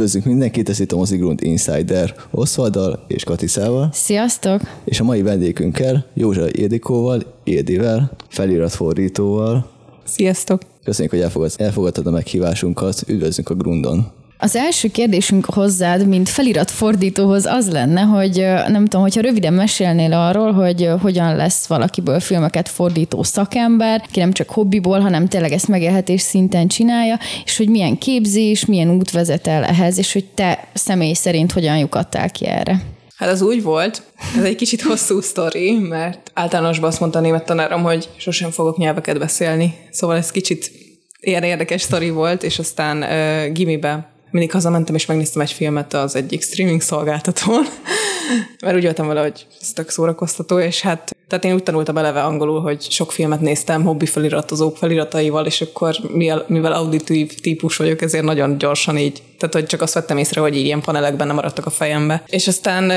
Üdvözlünk mindenkit, ez itt a Mozigrund Insider Oszvaldal és Katisával. Sziasztok! És a mai vendégünkkel, Józsa Ildikóval, Ildivel, feliratfordítóval. Sziasztok! Köszönjük, hogy elfogad, elfogadtad a meghívásunkat. Üdvözlünk a Grundon. Az első kérdésünk hozzád, mint feliratfordítóhoz az lenne, hogy nem tudom, hogyha röviden mesélnél arról, hogy hogyan lesz valakiből filmeket fordító szakember, ki nem csak hobbiból, hanem tényleg ezt megélhetés szinten csinálja, és hogy milyen képzés, milyen út vezet el ehhez, és hogy te személy szerint hogyan lyukadtál ki erre. Hát az úgy volt, ez egy kicsit hosszú sztori, mert általánosban azt mondta a német tanárom, hogy sosem fogok nyelveket beszélni, szóval ez kicsit ilyen érdekes sztori volt, és aztán uh, gimibe mindig hazamentem, és megnéztem egy filmet az egyik streaming szolgáltatón, mert úgy voltam vele, hogy ez tök szórakoztató, és hát tehát én úgy tanultam eleve angolul, hogy sok filmet néztem hobbi feliratozók felirataival, és akkor mivel, mivel auditív típus vagyok, ezért nagyon gyorsan így, tehát hogy csak azt vettem észre, hogy így ilyen panelekben nem maradtak a fejembe. És aztán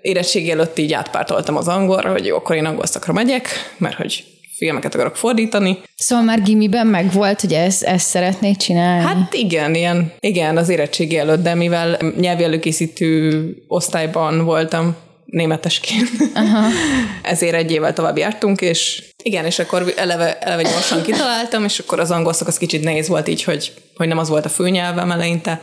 érettségi előtt így átpártoltam az angolra, hogy jó, akkor én angol szakra megyek, mert hogy filmeket akarok fordítani. Szóval már gimiben meg volt, hogy ezt, ezt szeretnéd csinálni? Hát igen, ilyen, igen, az érettségi előtt, de mivel nyelvi előkészítő osztályban voltam, németesként. Aha. Ezért egy évvel tovább jártunk, és igen, és akkor eleve, eleve gyorsan kitaláltam, és akkor az angol szakasz kicsit nehéz volt így, hogy, hogy nem az volt a főnyelvem eleinte,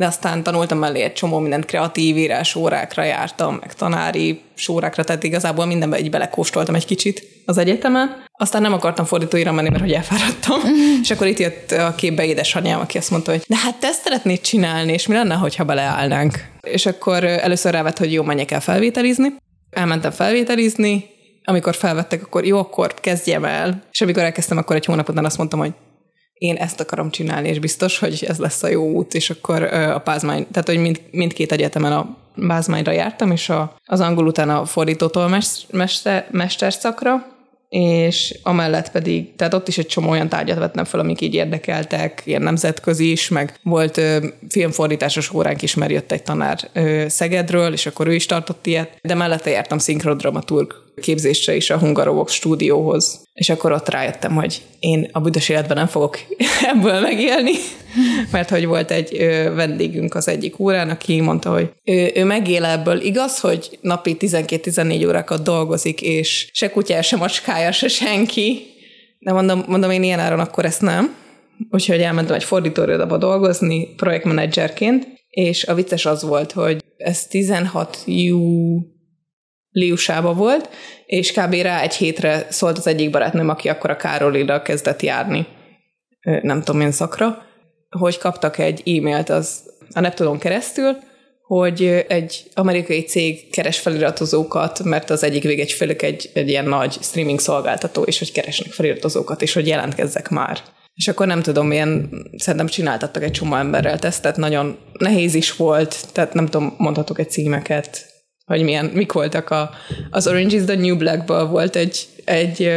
de aztán tanultam mellé egy csomó mindent, kreatív írás órákra jártam, meg tanári sórákra, tehát igazából mindenbe egy belekóstoltam egy kicsit az egyetemen. Aztán nem akartam fordítóira menni, mert hogy elfáradtam. Mm. és akkor itt jött a képbe édesanyám, aki azt mondta, hogy de hát te ezt szeretnéd csinálni, és mi lenne, hogyha beleállnánk. És akkor először rávett, hogy jó, menjek el felvételizni. Elmentem felvételizni, amikor felvettek, akkor jó, akkor kezdjem el. És amikor elkezdtem, akkor egy hónap után azt mondtam, hogy én ezt akarom csinálni, és biztos, hogy ez lesz a jó út, és akkor a pázmány, tehát hogy mind, mindkét egyetemen a pázmányra jártam, és a, az angol után a fordítótól mester, mesterszakra, és amellett pedig, tehát ott is egy csomó olyan tárgyat vettem fel, amik így érdekeltek, ilyen nemzetközi is, meg volt ö, filmfordításos óránk is, mert jött egy tanár ö, Szegedről, és akkor ő is tartott ilyet, de mellette jártam szinkrodramaturg képzésre is a Hungarovox stúdióhoz. És akkor ott rájöttem, hogy én a büdös életben nem fogok ebből megélni, mert hogy volt egy vendégünk az egyik órán, aki mondta, hogy ő, ő megél ebből. Igaz, hogy napi 12-14 órákat dolgozik, és se kutyája, se macskája, se senki, de mondom, mondom én ilyen áron akkor ezt nem. Úgyhogy elmentem egy fordítóirodába dolgozni projektmenedzserként, és a vicces az volt, hogy ez 16 jú liusába volt, és kb. rá egy hétre szólt az egyik barátnőm, aki akkor a Károlira kezdett járni, nem tudom milyen szakra, hogy kaptak egy e-mailt az a Neptunon keresztül, hogy egy amerikai cég keres feliratozókat, mert az egyik végegyfélük egy, egy ilyen nagy streaming szolgáltató, és hogy keresnek feliratozókat, és hogy jelentkezzek már. És akkor nem tudom, milyen, szerintem csináltattak egy csomó emberrel tesztet, nagyon nehéz is volt, tehát nem tudom, mondhatok egy címeket, hogy milyen, mik voltak a, az Orange is the New Black-ből volt egy, egy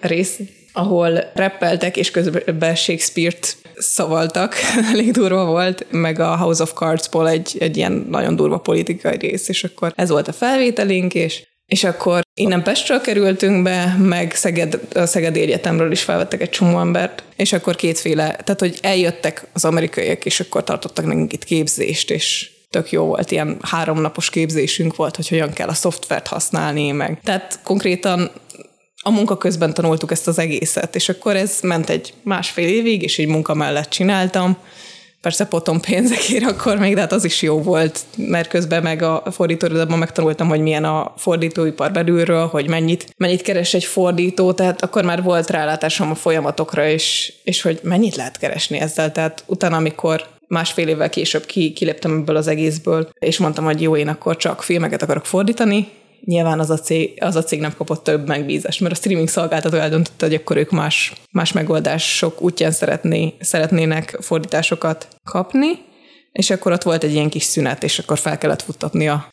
rész, ahol rappeltek, és közben Shakespeare-t szavaltak, elég durva volt, meg a House of Cards-ból egy, egy ilyen nagyon durva politikai rész, és akkor ez volt a felvételink, és és akkor innen Pestről kerültünk be, meg Szeged, a Szegedi Egyetemről is felvettek egy csomó embert, és akkor kétféle, tehát hogy eljöttek az amerikaiak, és akkor tartottak nekünk itt képzést, és tök jó volt, ilyen háromnapos képzésünk volt, hogy hogyan kell a szoftvert használni, meg. Tehát konkrétan a munka közben tanultuk ezt az egészet, és akkor ez ment egy másfél évig, és így munka mellett csináltam. Persze potom pénzekért akkor még, de hát az is jó volt, mert közben meg a fordítóirodában megtanultam, hogy milyen a fordítóipar belülről, hogy mennyit, mennyit keres egy fordító, tehát akkor már volt rálátásom a folyamatokra, és, és hogy mennyit lehet keresni ezzel. Tehát utána, amikor másfél évvel később ki, kiléptem ebből az egészből, és mondtam, hogy jó, én akkor csak filmeket akarok fordítani, nyilván az a, cég, az a cég nem kapott több megbízást, mert a streaming szolgáltató eldöntötte, hogy akkor ők más, más megoldások útján szeretné, szeretnének fordításokat kapni, és akkor ott volt egy ilyen kis szünet, és akkor fel kellett futtatni a,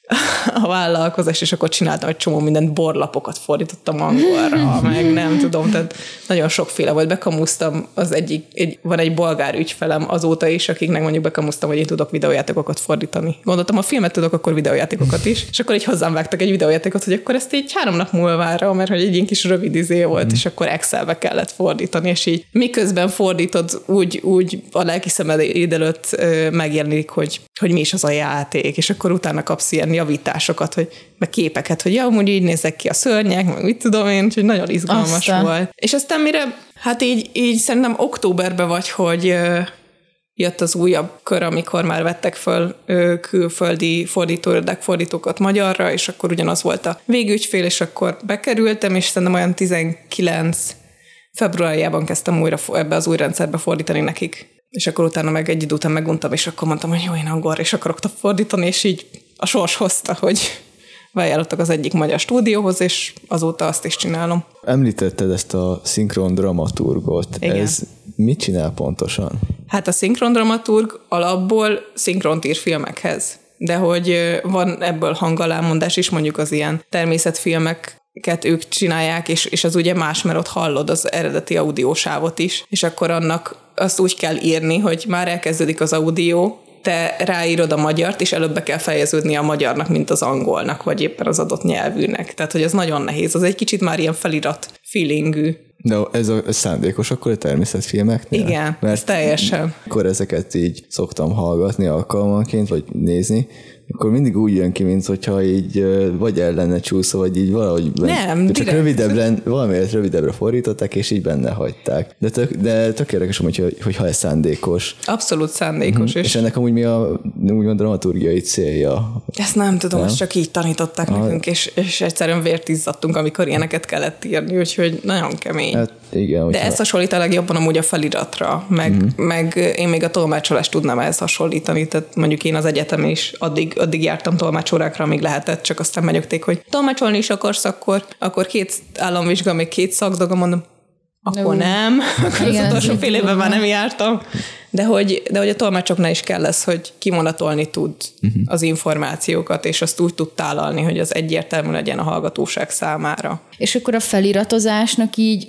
a vállalkozást, és akkor csináltam egy csomó mindent, borlapokat fordítottam angolra, meg nem tudom, tehát nagyon sokféle volt. Bekamusztam, az egyik, egy, van egy bolgár ügyfelem azóta is, akiknek mondjuk bekamusztam, hogy én tudok videójátékokat fordítani. Gondoltam, ha filmet tudok, akkor videójátékokat is, és akkor így hozzám vágtak egy videójátékot, hogy akkor ezt így három nap múlvára, mert hogy egy ilyen kis rövid izé volt, és akkor Excelbe kellett fordítani, és így miközben fordítod, úgy, úgy a lelki szemed előtt megjelenik megjelenik, hogy, hogy mi is az a játék, és akkor utána kapsz ilyen javításokat, hogy, meg képeket, hogy ja, amúgy így nézek ki a szörnyek, meg mit tudom én, úgyhogy nagyon izgalmas Aztán. volt. És aztán mire, hát így, így szerintem októberben vagy, hogy jött az újabb kör, amikor már vettek föl ö, külföldi fordítóirodák fordítókat magyarra, és akkor ugyanaz volt a végügyfél, és akkor bekerültem, és szerintem olyan 19 februárjában kezdtem újra ebbe az új rendszerbe fordítani nekik. És akkor utána meg egy idő után meguntam, és akkor mondtam, hogy jó, én angolra is akarok fordítani, és így a sors hozta, hogy beajánlottak az egyik magyar stúdióhoz, és azóta azt is csinálom. Említetted ezt a szinkron dramaturgot. Igen. Ez mit csinál pontosan? Hát a szinkrondramaturg alapból szinkront ír filmekhez, de hogy van ebből hangalámondás is, mondjuk az ilyen természetfilmeket ők csinálják, és, és az ugye más, mert ott hallod az eredeti audiósávot is, és akkor annak azt úgy kell írni, hogy már elkezdődik az audió, te ráírod a magyart, és előbb be kell fejeződni a magyarnak, mint az angolnak, vagy éppen az adott nyelvűnek. Tehát, hogy ez nagyon nehéz. Az egy kicsit már ilyen felirat feelingű. De ez, a, ez szándékos akkor a természetfilmeknél? Igen, ez teljesen. Akkor ezeket így szoktam hallgatni alkalmanként, vagy nézni, akkor mindig úgy jön ki, mint hogyha így vagy ellene csúszó, vagy így valahogy Nem, csak direkt. rövidebbre, valamiért rövidebbre fordították, és így benne hagyták. De tök, de tök érdekes, hogy, hogyha ez szándékos. Abszolút szándékos, És és ennek amúgy mi a úgymond dramaturgiai célja? Ezt nem tudom, Nem? ezt csak így tanították nekünk, és, és egyszerűen vért izzadtunk, amikor ilyeneket kellett írni, úgyhogy nagyon kemény. Hát igen, De hogyha, ez hasonlít a legjobban amúgy a feliratra, meg, Mhm. mm. meg én még a tolmácsolást tudnám ehhez hasonlítani, tehát mondjuk én az egyetem is addig, addig jártam tolmácsorákra, amíg lehetett, csak aztán megnyugték, hogy tolmácsolni is akarsz, akkor, akkor két államvizsga, még két szakdoga, mondom, akkor Ú. nem, akkor az utolsó fél évben már nem jártam. De hogy, de hogy a tolmácsoknál is kell lesz, hogy kimondatolni tud uh-huh. az információkat, és azt úgy tud tálalni, hogy az egyértelmű legyen a hallgatóság számára. És akkor a feliratozásnak így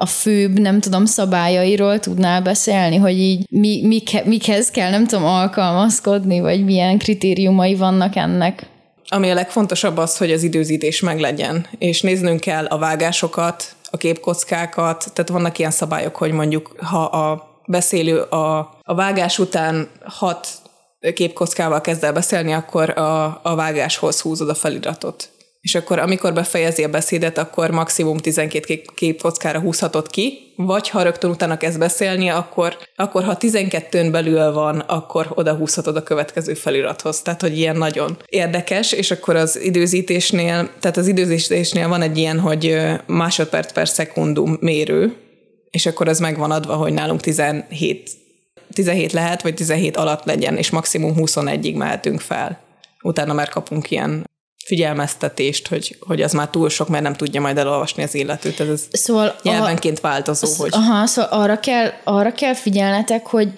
a főbb, nem tudom, szabályairól tudnál beszélni, hogy így mi, mik, mikhez kell, nem tudom, alkalmazkodni, vagy milyen kritériumai vannak ennek. Ami a legfontosabb az, hogy az időzítés meglegyen, és néznünk kell a vágásokat, a képkockákat, tehát vannak ilyen szabályok, hogy mondjuk ha a beszélő a, a vágás után hat képkockával kezd el beszélni, akkor a, a vágáshoz húzod a feliratot. És akkor, amikor befejezi a beszédet, akkor maximum 12 kép- képkockára húzhatod ki, vagy ha rögtön utána kezd beszélni, akkor, akkor ha 12-ön belül van, akkor oda húzhatod a következő felirathoz. Tehát, hogy ilyen nagyon érdekes, és akkor az időzítésnél, tehát az időzítésnél van egy ilyen, hogy másodperc per szekundum mérő, és akkor ez meg van adva, hogy nálunk 17, 17 lehet, vagy 17 alatt legyen, és maximum 21-ig mehetünk fel. Utána már kapunk ilyen figyelmeztetést, hogy, hogy az már túl sok, mert nem tudja majd elolvasni az illetőt. Ez Szóval a, nyelvenként változó, hogy Aha, szóval arra kell, arra kell figyelnetek, hogy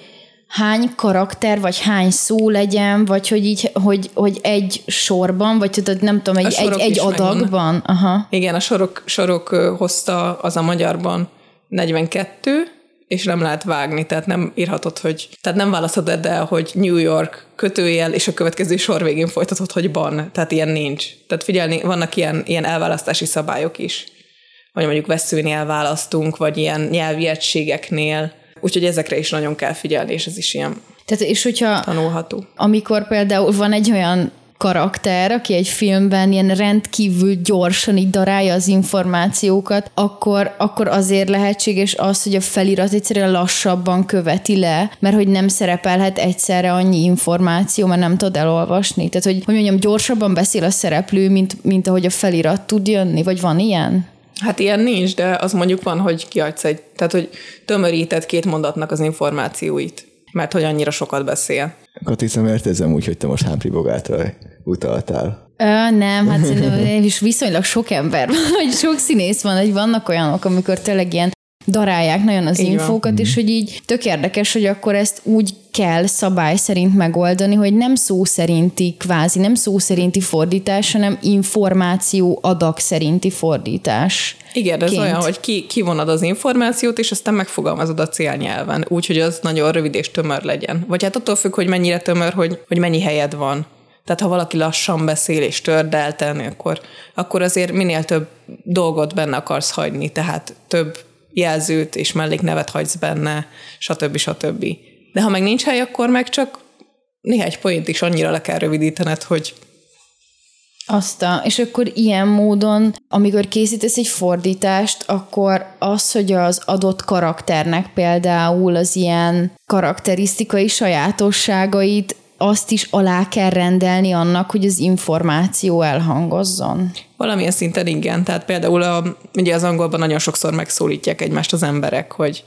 hány karakter, vagy hány szó legyen, vagy hogy így, hogy, hogy egy sorban, vagy tudod, nem tudom, egy, egy, egy adagban. Aha. Igen, a sorok, sorok hozta az a magyarban 42, és nem lehet vágni, tehát nem írhatod, hogy, tehát nem választod el, hogy New York kötőjel, és a következő sor végén folytatod, hogy ban, tehát ilyen nincs. Tehát figyelni, vannak ilyen, ilyen elválasztási szabályok is, vagy mondjuk veszőnél választunk, vagy ilyen nyelvi egységeknél, úgyhogy ezekre is nagyon kell figyelni, és ez is ilyen Tehát, és hogyha tanulható. amikor például van egy olyan karakter, aki egy filmben ilyen rendkívül gyorsan így darálja az információkat, akkor, akkor azért lehetséges az, hogy a felirat egyszerűen lassabban követi le, mert hogy nem szerepelhet egyszerre annyi információ, mert nem tud elolvasni. Tehát, hogy, hogy mondjam, gyorsabban beszél a szereplő, mint, mint ahogy a felirat tud jönni, vagy van ilyen? Hát ilyen nincs, de az mondjuk van, hogy kiadsz egy, tehát hogy tömöríted két mondatnak az információit, mert hogy annyira sokat beszél. Katica, miért érzem úgy, hogy te most Humphrey Bogartra utaltál? Ö, nem, hát szerintem is viszonylag sok ember van, vagy sok színész van, hogy vannak olyanok, amikor tényleg ilyen darálják nagyon az Így van. infókat, és hogy így tök érdekes, hogy akkor ezt úgy kell szabály szerint megoldani, hogy nem szó szerinti, kvázi nem szó szerinti fordítás, hanem információ adag szerinti fordítás. Igen, ez Ként. olyan, hogy ki, kivonod az információt, és aztán megfogalmazod a célnyelven, úgy, hogy az nagyon rövid és tömör legyen. Vagy hát attól függ, hogy mennyire tömör, hogy, hogy mennyi helyed van. Tehát ha valaki lassan beszél és tördelten, akkor, akkor azért minél több dolgot benne akarsz hagyni, tehát több jelzőt és melléknevet hagysz benne, stb. stb. De ha meg nincs hely, akkor meg csak néhány point is annyira le kell rövidítened, hogy azt a, és akkor ilyen módon, amikor készítesz egy fordítást, akkor az, hogy az adott karakternek például az ilyen karakterisztikai sajátosságait azt is alá kell rendelni annak, hogy az információ elhangozzon. Valamilyen szinten igen. Tehát például a, ugye az angolban nagyon sokszor megszólítják egymást az emberek, hogy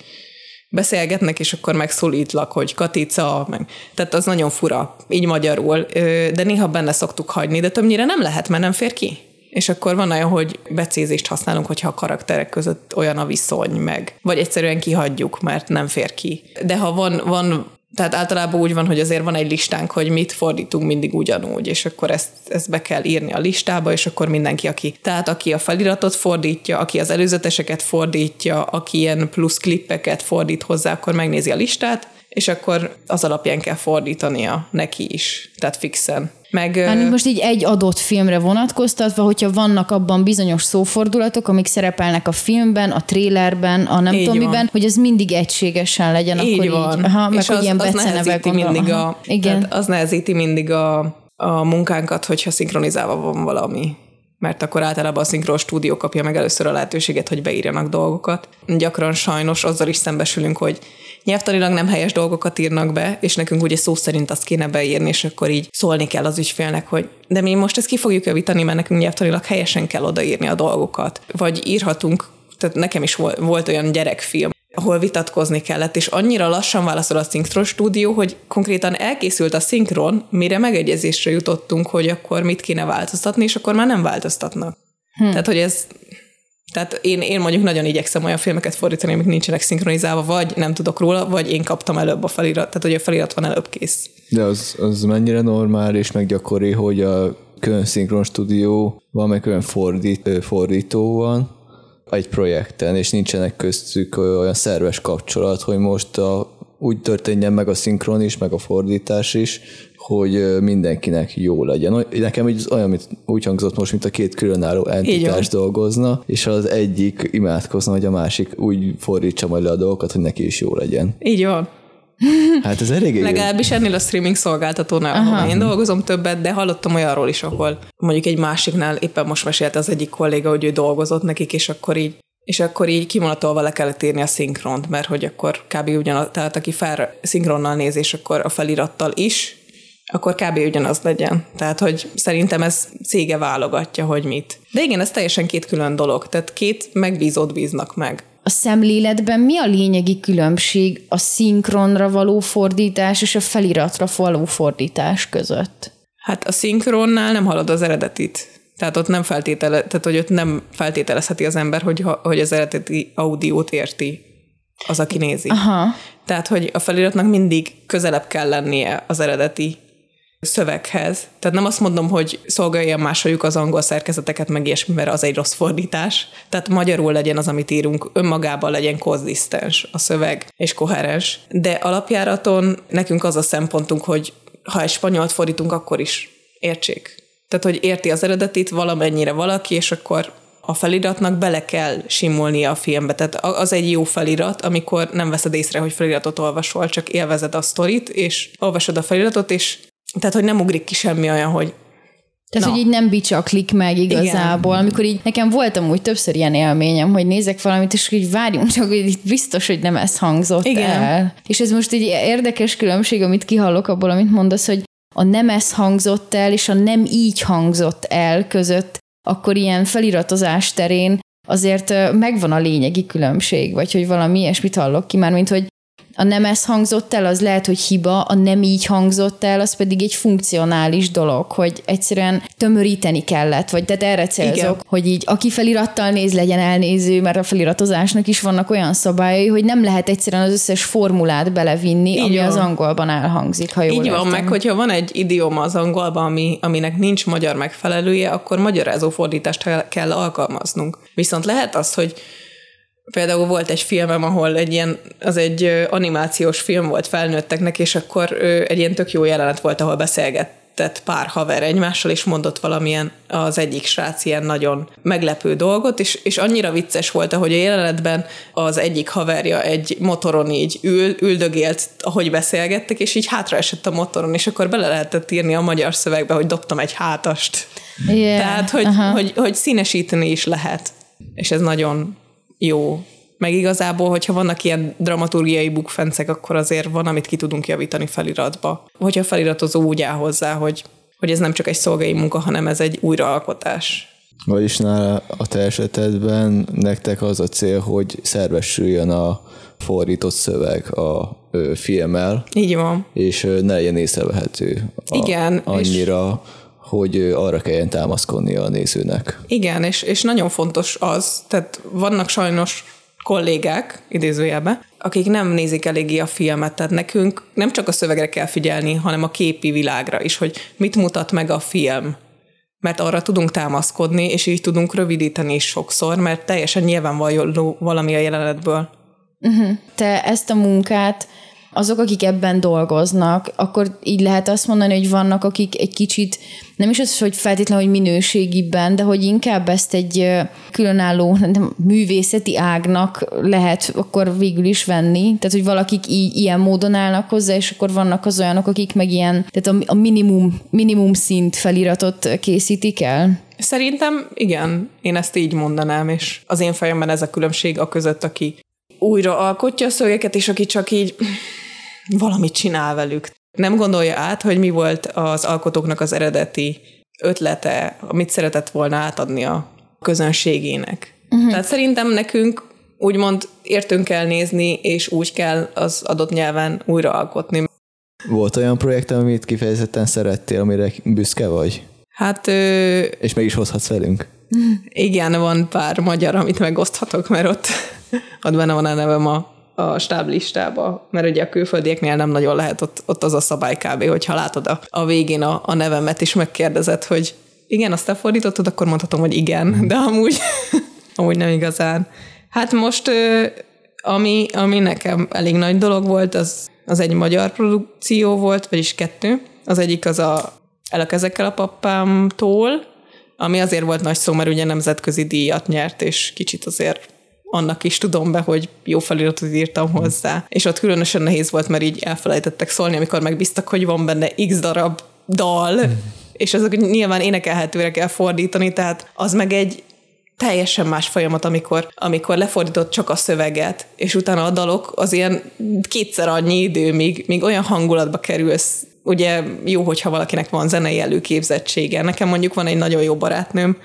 beszélgetnek, és akkor megszólítlak, hogy Katica, meg. Tehát az nagyon fura, így magyarul, de néha benne szoktuk hagyni, de többnyire nem lehet, mert nem fér ki. És akkor van olyan, hogy becézést használunk, hogyha a karakterek között olyan a viszony, meg vagy egyszerűen kihagyjuk, mert nem fér ki. De ha van, van tehát általában úgy van, hogy azért van egy listánk, hogy mit fordítunk mindig ugyanúgy, és akkor ezt, ezt be kell írni a listába, és akkor mindenki, aki, tehát aki a feliratot fordítja, aki az előzeteseket fordítja, aki ilyen plusz klippeket fordít hozzá, akkor megnézi a listát, és akkor az alapján kell fordítania neki is, tehát fixen. Meg, hát most így egy adott filmre vonatkoztatva, hogyha vannak abban bizonyos szófordulatok, amik szerepelnek a filmben, a trélerben, a nem tudom miben, hogy az mindig egységesen legyen, így akkor van. így. Aha, meg és az, ilyen az nehezíti mindig a, Igen. az nehezíti mindig a, a munkánkat, hogyha szinkronizálva van valami mert akkor általában a szinkron stúdió kapja meg először a lehetőséget, hogy beírjanak dolgokat. Gyakran sajnos azzal is szembesülünk, hogy nyelvtanilag nem helyes dolgokat írnak be, és nekünk ugye szó szerint azt kéne beírni, és akkor így szólni kell az ügyfélnek, hogy de mi most ezt ki fogjuk javítani, mert nekünk nyelvtanilag helyesen kell odaírni a dolgokat. Vagy írhatunk, tehát nekem is volt olyan gyerekfilm, ahol vitatkozni kellett, és annyira lassan válaszol a szinkron stúdió, hogy konkrétan elkészült a szinkron, mire megegyezésre jutottunk, hogy akkor mit kéne változtatni, és akkor már nem változtatnak. Hm. Tehát, hogy ez tehát én, én mondjuk nagyon igyekszem olyan filmeket fordítani, amik nincsenek szinkronizálva, vagy nem tudok róla, vagy én kaptam előbb a felirat, tehát hogy a felirat van előbb kész. De az, az mennyire normális, meg gyakori, hogy a külön szinkron stúdió van, meg külön fordít, fordító van egy projekten, és nincsenek köztük olyan szerves kapcsolat, hogy most a, úgy történjen meg a szinkron is, meg a fordítás is, hogy mindenkinek jó legyen. Nekem így olyan, mint úgy hangzott most, mint a két különálló entitás dolgozna, és az egyik imádkozna, hogy a másik úgy fordítsa majd le a dolgokat, hogy neki is jó legyen. Így van. Hát ez elég Legalábbis ennél a streaming szolgáltatónál, Aha. ahol én dolgozom többet, de hallottam olyanról is, ahol mondjuk egy másiknál éppen most mesélte az egyik kolléga, hogy ő dolgozott nekik, és akkor így és akkor így kimonatolva le kellett írni a szinkront, mert hogy akkor kb. ugyanaz, tehát aki fel szinkronnal néz, és akkor a felirattal is, akkor kb. ugyanaz legyen. Tehát, hogy szerintem ez cége válogatja, hogy mit. De igen, ez teljesen két külön dolog. Tehát két megbízót bíznak meg. A szemléletben mi a lényegi különbség a szinkronra való fordítás és a feliratra való fordítás között? Hát a szinkronnál nem hallod az eredetit. Tehát ott nem feltétele, tehát hogy ott nem feltételezheti az ember, hogy, hogy az eredeti audiót érti az, aki nézi. Aha. Tehát, hogy a feliratnak mindig közelebb kell lennie az eredeti szöveghez. Tehát nem azt mondom, hogy szolgálja másoljuk az angol szerkezeteket, meg ilyesmi, mert az egy rossz fordítás. Tehát magyarul legyen az, amit írunk, önmagában legyen konzisztens a szöveg, és koherens. De alapjáraton nekünk az a szempontunk, hogy ha egy spanyolt fordítunk, akkor is értsék. Tehát, hogy érti az eredetit valamennyire valaki, és akkor a feliratnak bele kell simulnia a filmbe. Tehát az egy jó felirat, amikor nem veszed észre, hogy feliratot olvasol, csak élvezed a sztorit, és olvasod a feliratot, és tehát, hogy nem ugrik ki semmi olyan, hogy tehát, Na. hogy így nem bicsaklik meg igazából. Igen. Amikor így nekem voltam úgy többször ilyen élményem, hogy nézek valamit, és így várjunk csak, hogy biztos, hogy nem ez hangzott Igen. el. És ez most egy érdekes különbség, amit kihallok abból, amit mondasz, hogy a nem ez hangzott el, és a nem így hangzott el között, akkor ilyen feliratozás terén azért megvan a lényegi különbség, vagy hogy valami ilyesmit hallok ki már, mint hogy a nem ez hangzott el, az lehet, hogy hiba, a nem így hangzott el, az pedig egy funkcionális dolog, hogy egyszerűen tömöríteni kellett, vagy tehát erre célzok, Igen. hogy így aki felirattal néz, legyen elnéző, mert a feliratozásnak is vannak olyan szabályai, hogy nem lehet egyszerűen az összes formulát belevinni, így ami van. az angolban elhangzik, ha jól Így értem. van, meg hogyha van egy idioma az angolban, ami, aminek nincs magyar megfelelője, akkor magyarázó fordítást kell alkalmaznunk. Viszont lehet az, hogy Például volt egy filmem, ahol egy ilyen, az egy animációs film volt felnőtteknek, és akkor egy ilyen tök jó jelenet volt, ahol beszélget, beszélgetett pár haver egymással, és mondott valamilyen az egyik srác ilyen nagyon meglepő dolgot, és, és annyira vicces volt, ahogy a jelenetben az egyik haverja egy motoron így ül, üldögélt, ahogy beszélgettek, és így hátraesett a motoron, és akkor bele lehetett írni a magyar szövegbe, hogy dobtam egy hátast. Yeah. Tehát, hogy, hogy, hogy színesíteni is lehet. És ez nagyon jó meg igazából, hogyha vannak ilyen dramaturgiai bukfencek, akkor azért van, amit ki tudunk javítani feliratba. Hogyha a feliratozó úgy áll hozzá, hogy, hogy ez nem csak egy szolgai munka, hanem ez egy újraalkotás. Vagyis nála a te esetedben nektek az a cél, hogy szervesüljön a fordított szöveg a filmmel. Így van. És ne legyen észrevehető. A, Igen. Annyira, és hogy arra kelljen támaszkodni a nézőnek. Igen, és, és nagyon fontos az, tehát vannak sajnos kollégák, idézőjelbe, akik nem nézik eléggé a filmet, tehát nekünk nem csak a szövegre kell figyelni, hanem a képi világra is, hogy mit mutat meg a film. Mert arra tudunk támaszkodni, és így tudunk rövidíteni is sokszor, mert teljesen nyilvánvaló valami a jelenetből. Uh-huh. Te ezt a munkát azok, akik ebben dolgoznak, akkor így lehet azt mondani, hogy vannak, akik egy kicsit, nem is az, hogy feltétlenül, hogy minőségiben, de hogy inkább ezt egy különálló nem, művészeti ágnak lehet akkor végül is venni. Tehát, hogy valakik így ilyen módon állnak hozzá, és akkor vannak az olyanok, akik meg ilyen, tehát a, a minimum, minimum szint feliratot készítik el. Szerintem igen, én ezt így mondanám, és az én fejemben ez a különbség a között, aki újra alkotja a szövegeket, és aki csak így valamit csinál velük. Nem gondolja át, hogy mi volt az alkotóknak az eredeti ötlete, amit szeretett volna átadni a közönségének. Uh-huh. Tehát szerintem nekünk úgymond értünk kell nézni, és úgy kell az adott nyelven újraalkotni. Volt olyan projekt, amit kifejezetten szerettél, amire büszke vagy? Hát... Ö... És meg is hozhatsz velünk? Igen, van pár magyar, amit megoszthatok, mert ott, ott benne van a nevem a a stáblistába, mert ugye a külföldieknél nem nagyon lehet ott, ott az a szabály kb., hogyha látod a, a végén a, a nevemet, és megkérdezed, hogy igen, azt te fordítottad, akkor mondhatom, hogy igen, mhm. de amúgy, amúgy nem igazán. Hát most, ami, ami nekem elég nagy dolog volt, az, az egy magyar produkció volt, vagyis kettő. Az egyik az a El a kezekkel a papámtól, ami azért volt nagy szó, mert ugye nemzetközi díjat nyert, és kicsit azért annak is tudom be, hogy jó feliratot írtam hozzá. És ott különösen nehéz volt, mert így elfelejtettek szólni, amikor megbíztak, hogy van benne x darab dal, és azok nyilván énekelhetőre kell fordítani, tehát az meg egy teljesen más folyamat, amikor, amikor lefordított csak a szöveget, és utána a dalok az ilyen kétszer annyi idő, míg, míg olyan hangulatba kerülsz, ugye jó, hogyha valakinek van zenei előképzettsége. Nekem mondjuk van egy nagyon jó barátnőm,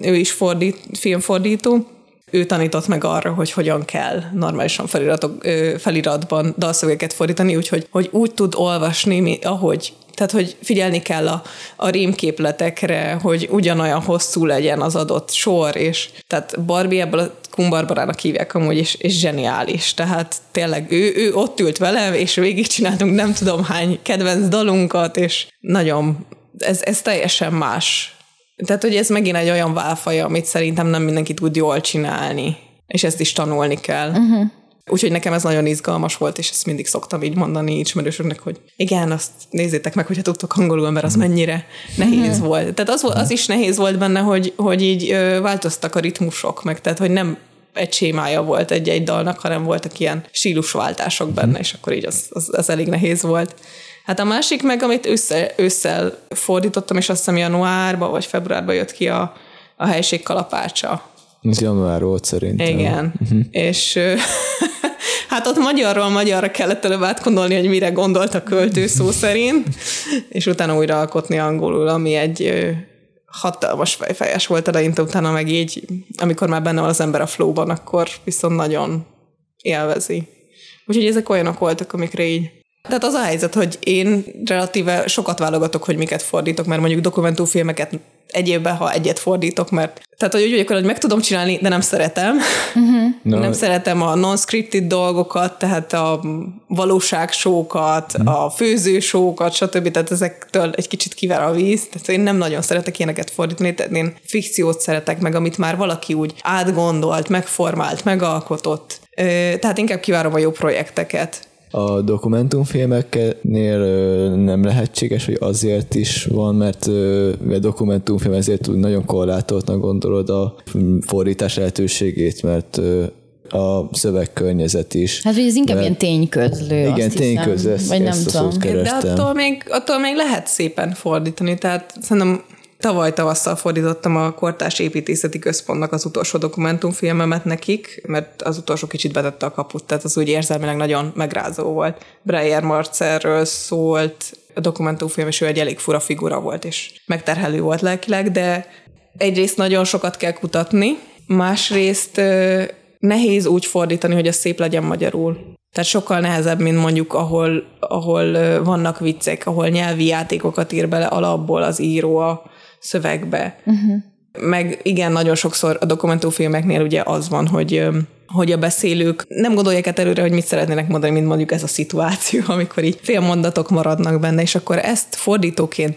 ő is fordít, filmfordító, ő tanított meg arra, hogy hogyan kell normálisan feliratok, feliratban dalszövegeket fordítani, úgyhogy hogy úgy tud olvasni, ahogy tehát, hogy figyelni kell a, a rémképletekre, hogy ugyanolyan hosszú legyen az adott sor, és tehát Barbie ebből a Kumbarbarának hívják amúgy, és, és zseniális. Tehát tényleg ő, ő ott ült velem, és végigcsináltunk nem tudom hány kedvenc dalunkat, és nagyon, ez, ez teljesen más tehát, hogy ez megint egy olyan válfaja, amit szerintem nem mindenki tud jól csinálni, és ezt is tanulni kell. Uh-huh. Úgyhogy nekem ez nagyon izgalmas volt, és ezt mindig szoktam így mondani ismerősöknek, hogy igen, azt nézzétek meg, hogyha tudtok angolul, mert az mennyire nehéz uh-huh. volt. Tehát az, az is nehéz volt benne, hogy, hogy így változtak a ritmusok, meg tehát, hogy nem egy sémája volt egy-egy dalnak, hanem voltak ilyen stílusváltások benne, és akkor így az, az, az elég nehéz volt. Hát a másik meg, amit össze, ősszel fordítottam, és azt hiszem januárban vagy februárban jött ki a, a helység kalapácsa. Ez január volt szerintem. Igen. Uh-huh. És hát ott magyarról magyarra kellett előbb átgondolni, hogy mire gondolt a költő szó szerint, és utána újra alkotni angolul, ami egy hatalmas fejfejes volt eleinte, utána meg így, amikor már benne van az ember a flowban, akkor viszont nagyon élvezi. Úgyhogy ezek olyanok voltak, amikre így tehát az a helyzet, hogy én relatíve sokat válogatok, hogy miket fordítok, mert mondjuk dokumentumfilmeket egy évben, ha egyet fordítok, mert tehát, hogy úgy vagyok, hogy meg tudom csinálni, de nem szeretem. Uh-huh. No. Nem szeretem a non-scripted dolgokat, tehát a valóságsókat, uh-huh. a főzősókat, stb. Tehát ezektől egy kicsit kiver a víz. Tehát én nem nagyon szeretek ilyeneket fordítani, tehát én fikciót szeretek meg, amit már valaki úgy átgondolt, megformált, megalkotott. Tehát inkább kivárom a jó projekteket A dokumentumfilmeknél nem lehetséges, hogy azért is van, mert a dokumentumfilm ezért úgy nagyon korlátoltnak gondolod a fordítás lehetőségét, mert a szövegkörnyezet is. Hát, hogy ez inkább mert, ilyen tényközlő, Igen, tényközlő, ezt, vagy nem ezt tudom. De attól még, attól még lehet szépen fordítani, tehát szerintem Tavaly tavasszal fordítottam a Kortás Építészeti Központnak az utolsó dokumentumfilmemet nekik, mert az utolsó kicsit betette a kaput, tehát az úgy érzelmileg nagyon megrázó volt. Breyer Marcerről szólt, a dokumentumfilm, és ő egy elég fura figura volt, és megterhelő volt lelkileg, de egyrészt nagyon sokat kell kutatni, másrészt nehéz úgy fordítani, hogy az szép legyen magyarul. Tehát sokkal nehezebb, mint mondjuk, ahol, ahol vannak viccek, ahol nyelvi játékokat ír bele alapból az író a szövegbe. Uh-huh. Meg igen, nagyon sokszor a dokumentumfilmeknél ugye az van, hogy hogy a beszélők nem gondolják át előre, hogy mit szeretnének mondani, mint mondjuk ez a szituáció, amikor így félmondatok maradnak benne, és akkor ezt fordítóként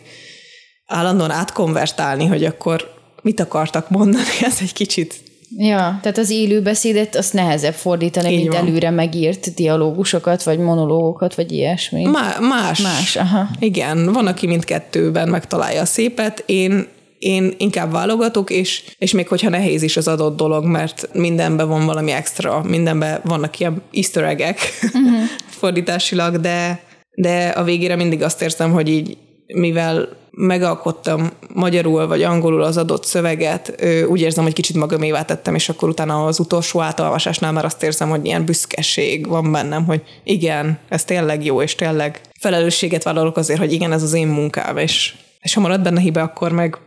állandóan átkonvertálni, hogy akkor mit akartak mondani, ez egy kicsit Ja, tehát az élő beszédet azt nehezebb fordítani, Így mint van. előre megírt dialógusokat, vagy monológokat, vagy ilyesmi. Má- más. Más, aha. Igen, van, aki mindkettőben megtalálja a szépet. Én én inkább válogatok, és, és még hogyha nehéz is az adott dolog, mert mindenben van valami extra, mindenben vannak ilyen easter egg uh-huh. fordításilag, de, de a végére mindig azt érzem, hogy így mivel megalkottam magyarul vagy angolul az adott szöveget, úgy érzem, hogy kicsit magamévá tettem, és akkor utána az utolsó átolvasásnál már azt érzem, hogy ilyen büszkeség van bennem, hogy igen, ez tényleg jó, és tényleg felelősséget vállalok azért, hogy igen, ez az én munkám, és, és ha marad benne hibe, akkor meg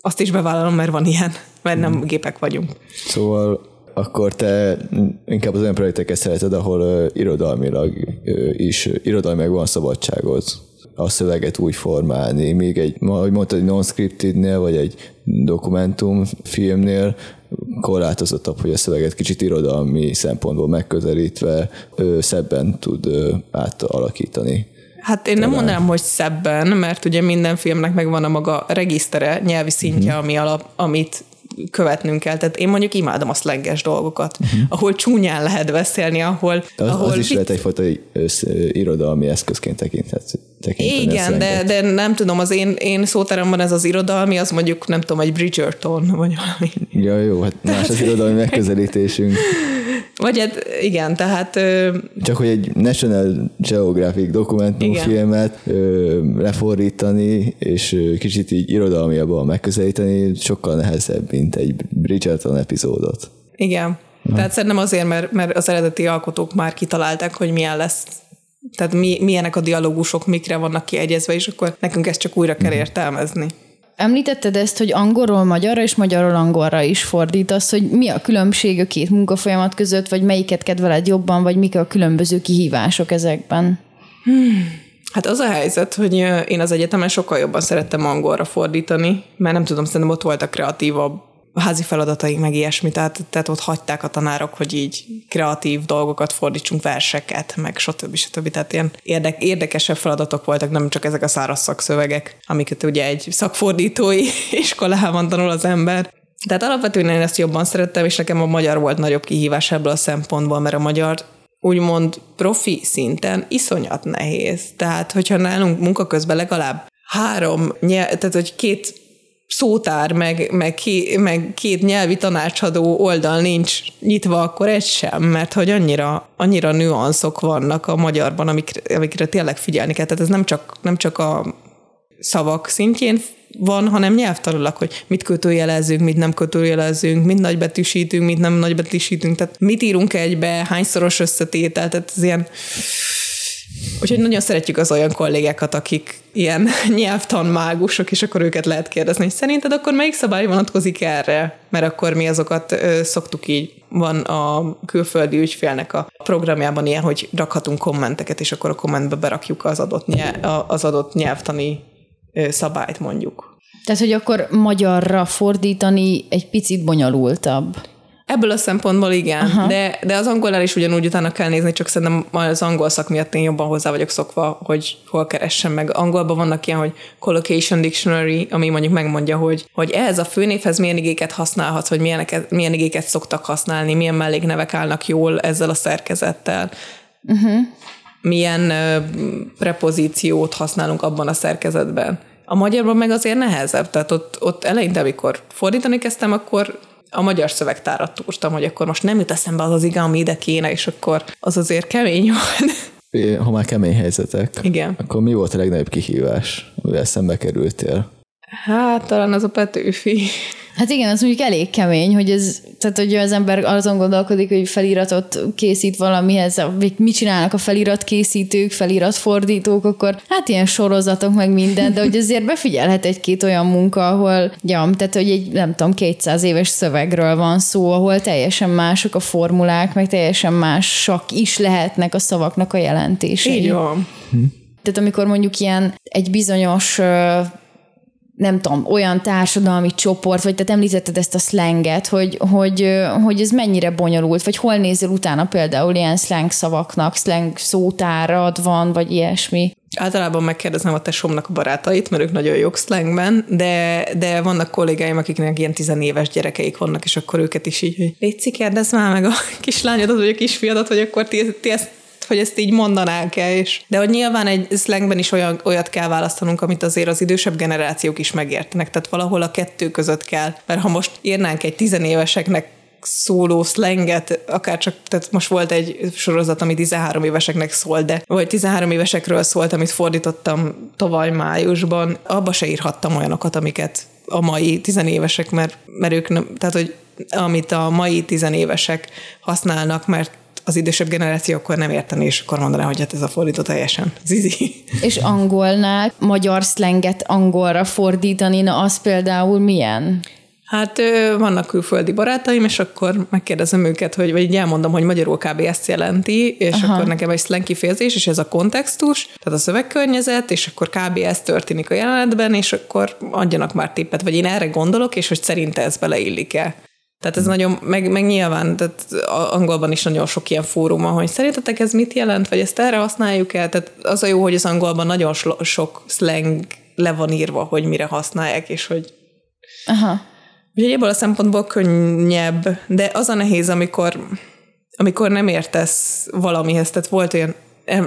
azt is bevállalom, mert van ilyen, mert nem gépek vagyunk. Szóval akkor te inkább az olyan projekteket szereted, ahol uh, irodalmilag uh, is, irodalmilag van szabadságod a szöveget úgy formálni, még egy, ahogy mondtad, egy non-scriptednél, vagy egy dokumentumfilmnél korlátozottabb, hogy a szöveget kicsit irodalmi szempontból megközelítve ő szebben tud ő, átalakítani. Hát én nem mondanám, hogy szebben, mert ugye minden filmnek megvan a maga regisztere, nyelvi szintje, uh-huh. ami alap, amit követnünk kell. Tehát én mondjuk imádom a szlegges dolgokat, uh-huh. ahol csúnyán lehet beszélni, ahol... Az, ahol az is lehet egyfajta irodalmi eszközként tekinthet. Igen, de, de nem tudom, az én, én szóteremben ez az irodalmi, az mondjuk nem tudom, egy Bridgerton, vagy valami. Ja, jó, hát más az irodalmi megközelítésünk. Vagy hát igen, tehát... Csak hogy egy National Geographic dokumentumfilmet lefordítani, és kicsit így irodalmiabban megközelíteni, sokkal nehezebb, mint egy Bridgerton epizódot. Igen. Na. Tehát szerintem azért, mert, mert az eredeti alkotók már kitalálták, hogy milyen lesz tehát mi, milyenek a dialógusok, mikre vannak kiegyezve, és akkor nekünk ezt csak újra kell mhm. értelmezni. Említetted ezt, hogy angolról magyarra és magyarról angolra is fordítasz, hogy mi a különbség a két munkafolyamat között, vagy melyiket kedveled jobban, vagy mik a különböző kihívások ezekben? Hmm. Hát az a helyzet, hogy én az egyetemen sokkal jobban szerettem angolra fordítani, mert nem tudom, szerintem ott voltak kreatívabb házi feladataink, meg ilyesmi, tehát, tehát ott hagyták a tanárok, hogy így kreatív dolgokat fordítsunk, verseket, meg stb. stb. Tehát ilyen érdek, érdekesebb feladatok voltak, nem csak ezek a száraz szakszövegek, amiket ugye egy szakfordítói iskolában tanul az ember. Tehát alapvetően én ezt jobban szerettem, és nekem a magyar volt nagyobb kihívás ebből a szempontból, mert a magyar úgymond profi szinten iszonyat nehéz. Tehát, hogyha nálunk munka közben legalább három, nyelv, tehát hogy két szótár, meg, meg, ké, meg két nyelvi tanácsadó oldal nincs nyitva, akkor egy sem, mert hogy annyira, annyira nüanszok vannak a magyarban, amikre, amikre tényleg figyelni kell. Tehát ez nem csak, nem csak a szavak szintjén van, hanem nyelvtanilag, hogy mit kötőjelezünk, mit nem kötőjelezünk, mit nagybetűsítünk, mit nem nagybetűsítünk, tehát mit írunk egybe, hányszoros összetétel, tehát ez ilyen Úgyhogy nagyon szeretjük az olyan kollégákat, akik ilyen nyelvtanmágusok, és akkor őket lehet kérdezni, hogy szerinted akkor melyik szabály vonatkozik erre? Mert akkor mi azokat ö, szoktuk így, van a külföldi ügyfélnek a programjában ilyen, hogy rakhatunk kommenteket, és akkor a kommentbe berakjuk az adott, nyelv, az adott nyelvtani ö, szabályt mondjuk. Tehát, hogy akkor magyarra fordítani egy picit bonyolultabb. Ebből a szempontból igen, de, de az angolnál is ugyanúgy utána kell nézni, csak szerintem az angol szak miatt én jobban hozzá vagyok szokva, hogy hol keressem meg. Angolban vannak ilyen, hogy collocation dictionary, ami mondjuk megmondja, hogy, hogy ehhez a főnévhez milyen igéket használhat, hogy milyen, milyen igéket szoktak használni, milyen melléknevek állnak jól ezzel a szerkezettel. Uh-huh. milyen prepozíciót használunk abban a szerkezetben. A magyarban meg azért nehezebb, tehát ott, ott eleinte, amikor fordítani kezdtem, akkor a magyar szövegtárat túrtam, hogy akkor most nem jut eszembe az az ige, ami ide kéne, és akkor az azért kemény van. Ha már kemény helyzetek, Igen. akkor mi volt a legnagyobb kihívás, amivel szembe kerültél? Hát talán az a Petőfi. Hát igen, az mondjuk elég kemény, hogy ez, tehát hogy az ember azon gondolkodik, hogy feliratot készít valamihez, vagy mit csinálnak a felirat készítők, felirat fordítók, akkor hát ilyen sorozatok meg minden, de hogy azért befigyelhet egy-két olyan munka, ahol, ja, tehát hogy egy, nem tudom, 200 éves szövegről van szó, ahol teljesen mások a formulák, meg teljesen másak is lehetnek a szavaknak a jelentései. Így van. Tehát amikor mondjuk ilyen egy bizonyos nem tudom, olyan társadalmi csoport, vagy te említetted ezt a slanget, hogy, hogy, hogy ez mennyire bonyolult, vagy hol nézel utána például ilyen slang szavaknak, slang szótárad van, vagy ilyesmi? Általában megkérdezem a tesómnak a barátait, mert ők nagyon jók slangben, de, de vannak kollégáim, akiknek ilyen tizenéves gyerekeik vannak, és akkor őket is így, hogy légy kérdezz már meg a kislányodat, vagy a kisfiadat, hogy akkor ti, ti ezt hogy ezt így mondanák-e, és de hogy nyilván egy slangben is olyan, olyat kell választanunk, amit azért az idősebb generációk is megértenek, tehát valahol a kettő között kell, mert ha most írnánk egy tizenéveseknek szóló slanget, akár csak, tehát most volt egy sorozat, ami 13 éveseknek szólt, de vagy 13 évesekről szólt, amit fordítottam tavaly májusban, abba se írhattam olyanokat, amiket a mai tizenévesek, mert, mert ők nem, tehát hogy amit a mai tizenévesek használnak, mert az idősebb generáció akkor nem érteni, és akkor mondaná, hogy hát ez a fordító teljesen zizi. És angolnál magyar szlenget angolra fordítani, na az például milyen? Hát vannak külföldi barátaim, és akkor megkérdezem őket, hogy, vagy így elmondom, hogy magyarul kb. ezt jelenti, és Aha. akkor nekem egy slang kifejezés, és ez a kontextus, tehát a szövegkörnyezet, és akkor kb. ez történik a jelenetben, és akkor adjanak már tippet, vagy én erre gondolok, és hogy szerinte ez beleillik-e. Tehát ez nagyon, meg, meg nyilván, tehát angolban is nagyon sok ilyen fórum van, hogy szerintetek ez mit jelent, vagy ezt erre használjuk el? Tehát az a jó, hogy az angolban nagyon sok slang le van írva, hogy mire használják, és hogy... Aha. Úgyhogy ebből a szempontból könnyebb, de az a nehéz, amikor, amikor nem értesz valamihez. Tehát volt olyan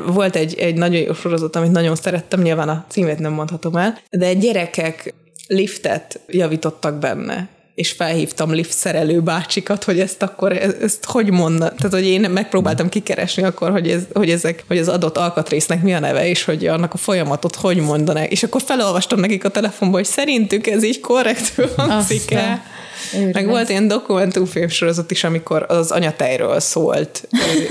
volt egy, egy nagyon jó sorozat, amit nagyon szerettem, nyilván a címét nem mondhatom el, de gyerekek liftet javítottak benne és felhívtam lift szerelő bácsikat, hogy ezt akkor, ezt hogy mondna, tehát hogy én megpróbáltam kikeresni akkor, hogy, ez, hogy, ezek, hogy az adott alkatrésznek mi a neve, és hogy annak a folyamatot hogy mondanák, és akkor felolvastam nekik a telefonból, hogy szerintük ez így korrektül hangzik el. Meg volt ilyen dokumentumfilm sorozat is, amikor az anyatejről szólt.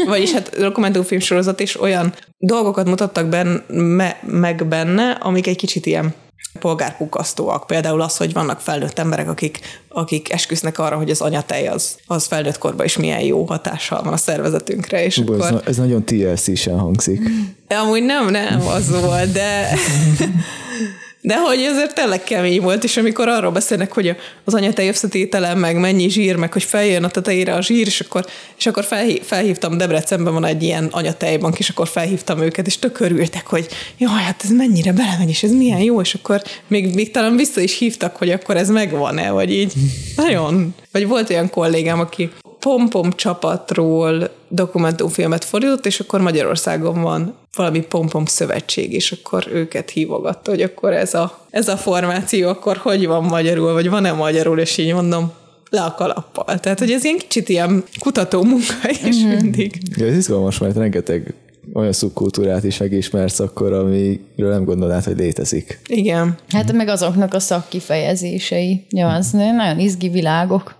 Vagyis hát dokumentumfilm sorozat is olyan dolgokat mutattak benne, meg benne, amik egy kicsit ilyen polgárpukasztóak. Például az, hogy vannak felnőtt emberek, akik, akik esküsznek arra, hogy az anyatej az, az felnőtt korban is milyen jó hatással van a szervezetünkre. És Bó, akkor... ez, ez nagyon TLC-sen hangzik. Amúgy nem, nem az volt, de De hogy ezért tényleg kemény volt, és amikor arról beszélnek, hogy az anyatej összetétele, meg mennyi zsír, meg hogy feljön a tetejére a zsír, és akkor, és akkor felhív, felhívtam, Debrecenben van egy ilyen anyatejbank, és akkor felhívtam őket, és tök örültek, hogy jaj, hát ez mennyire belemegy, és ez milyen jó, és akkor még, még talán vissza is hívtak, hogy akkor ez megvan-e, vagy így. Nagyon. Vagy volt olyan kollégám, aki Pompom csapatról dokumentumfilmet fordított, és akkor Magyarországon van valami Pompom szövetség, és akkor őket hívogatta, hogy akkor ez a, ez a formáció, akkor hogy van magyarul, vagy van-e magyarul, és így mondom, le a kalappal. Tehát, hogy ez ilyen kicsit ilyen kutató munka is mm-hmm. mindig. Ja, ez izgalmas, mert rengeteg olyan szubkultúrát is megismersz akkor, amiről nem gondolnád, hogy létezik. Igen. Hát meg azoknak a szakkifejezései. Ja, az nagyon izgi világok.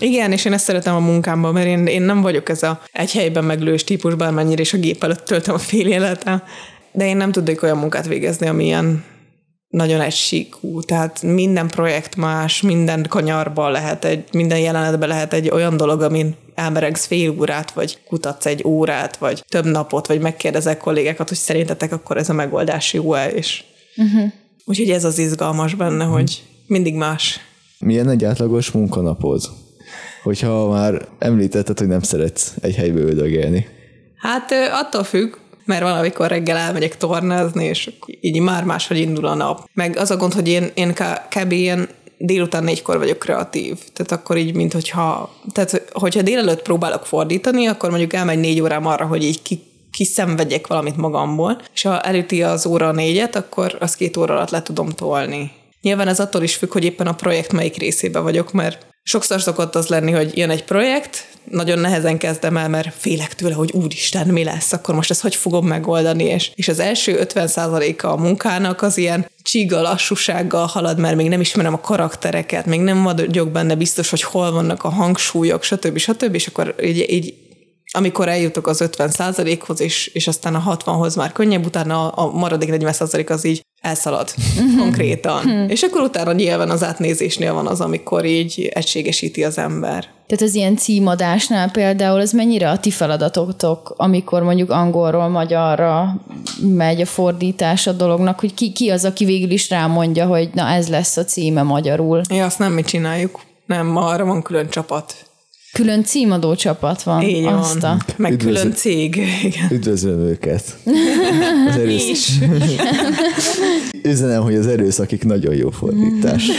Igen, és én ezt szeretem a munkámban, mert én, én nem vagyok ez a egy helyben meglős típus, bármennyire is a gép előtt töltöm a fél életem, de én nem tudok olyan munkát végezni, ami ilyen nagyon egysíkú, tehát minden projekt más, minden kanyarban lehet egy, minden jelenetben lehet egy olyan dolog, amin elmeregsz fél órát, vagy kutatsz egy órát, vagy több napot, vagy megkérdezek kollégákat, hogy szerintetek akkor ez a megoldás jó-e, és uh-huh. úgyhogy ez az izgalmas benne, uh-huh. hogy mindig más. Milyen egy átlagos munkanapod? Hogyha már említetted, hogy nem szeretsz egy helybe öldögélni. Hát attól függ, mert valamikor reggel elmegyek tornázni, és így már máshogy indul a nap. Meg az a gond, hogy én, én kb. ilyen délután négykor vagyok kreatív. Tehát akkor így, mint hogyha, tehát hogyha délelőtt próbálok fordítani, akkor mondjuk elmegy négy órám arra, hogy így ki, kiszenvedjek valamit magamból, és ha elüti az óra négyet, akkor az két óra alatt le tudom tolni. Nyilván ez attól is függ, hogy éppen a projekt melyik részébe vagyok, mert sokszor szokott az lenni, hogy jön egy projekt, nagyon nehezen kezdem el, mert félek tőle, hogy úristen, mi lesz, akkor most ezt hogy fogom megoldani, és, és az első 50%-a a munkának az ilyen csiga lassúsággal halad, mert még nem ismerem a karaktereket, még nem vagyok benne biztos, hogy hol vannak a hangsúlyok, stb. stb. És akkor így, így amikor eljutok az 50 hoz és, és aztán a 60-hoz már könnyebb, utána a maradék 40 az így elszalad uh-huh. konkrétan. Uh-huh. És akkor utána nyilván az átnézésnél van az, amikor így egységesíti az ember. Tehát az ilyen címadásnál például ez mennyire a ti feladatotok, amikor mondjuk angolról magyarra megy a fordítás a dolognak, hogy ki, ki az, aki végül is rámondja, hogy na ez lesz a címe magyarul. Ja, azt nem mi csináljuk. Nem, arra van külön csapat. Külön címadó csapat van. Így van. Azt a... Meg Üdvözl... külön cég. Igen. Üdvözlöm őket. Az erősz... is. Üzenem, hogy az erőszakik nagyon jó fordítás.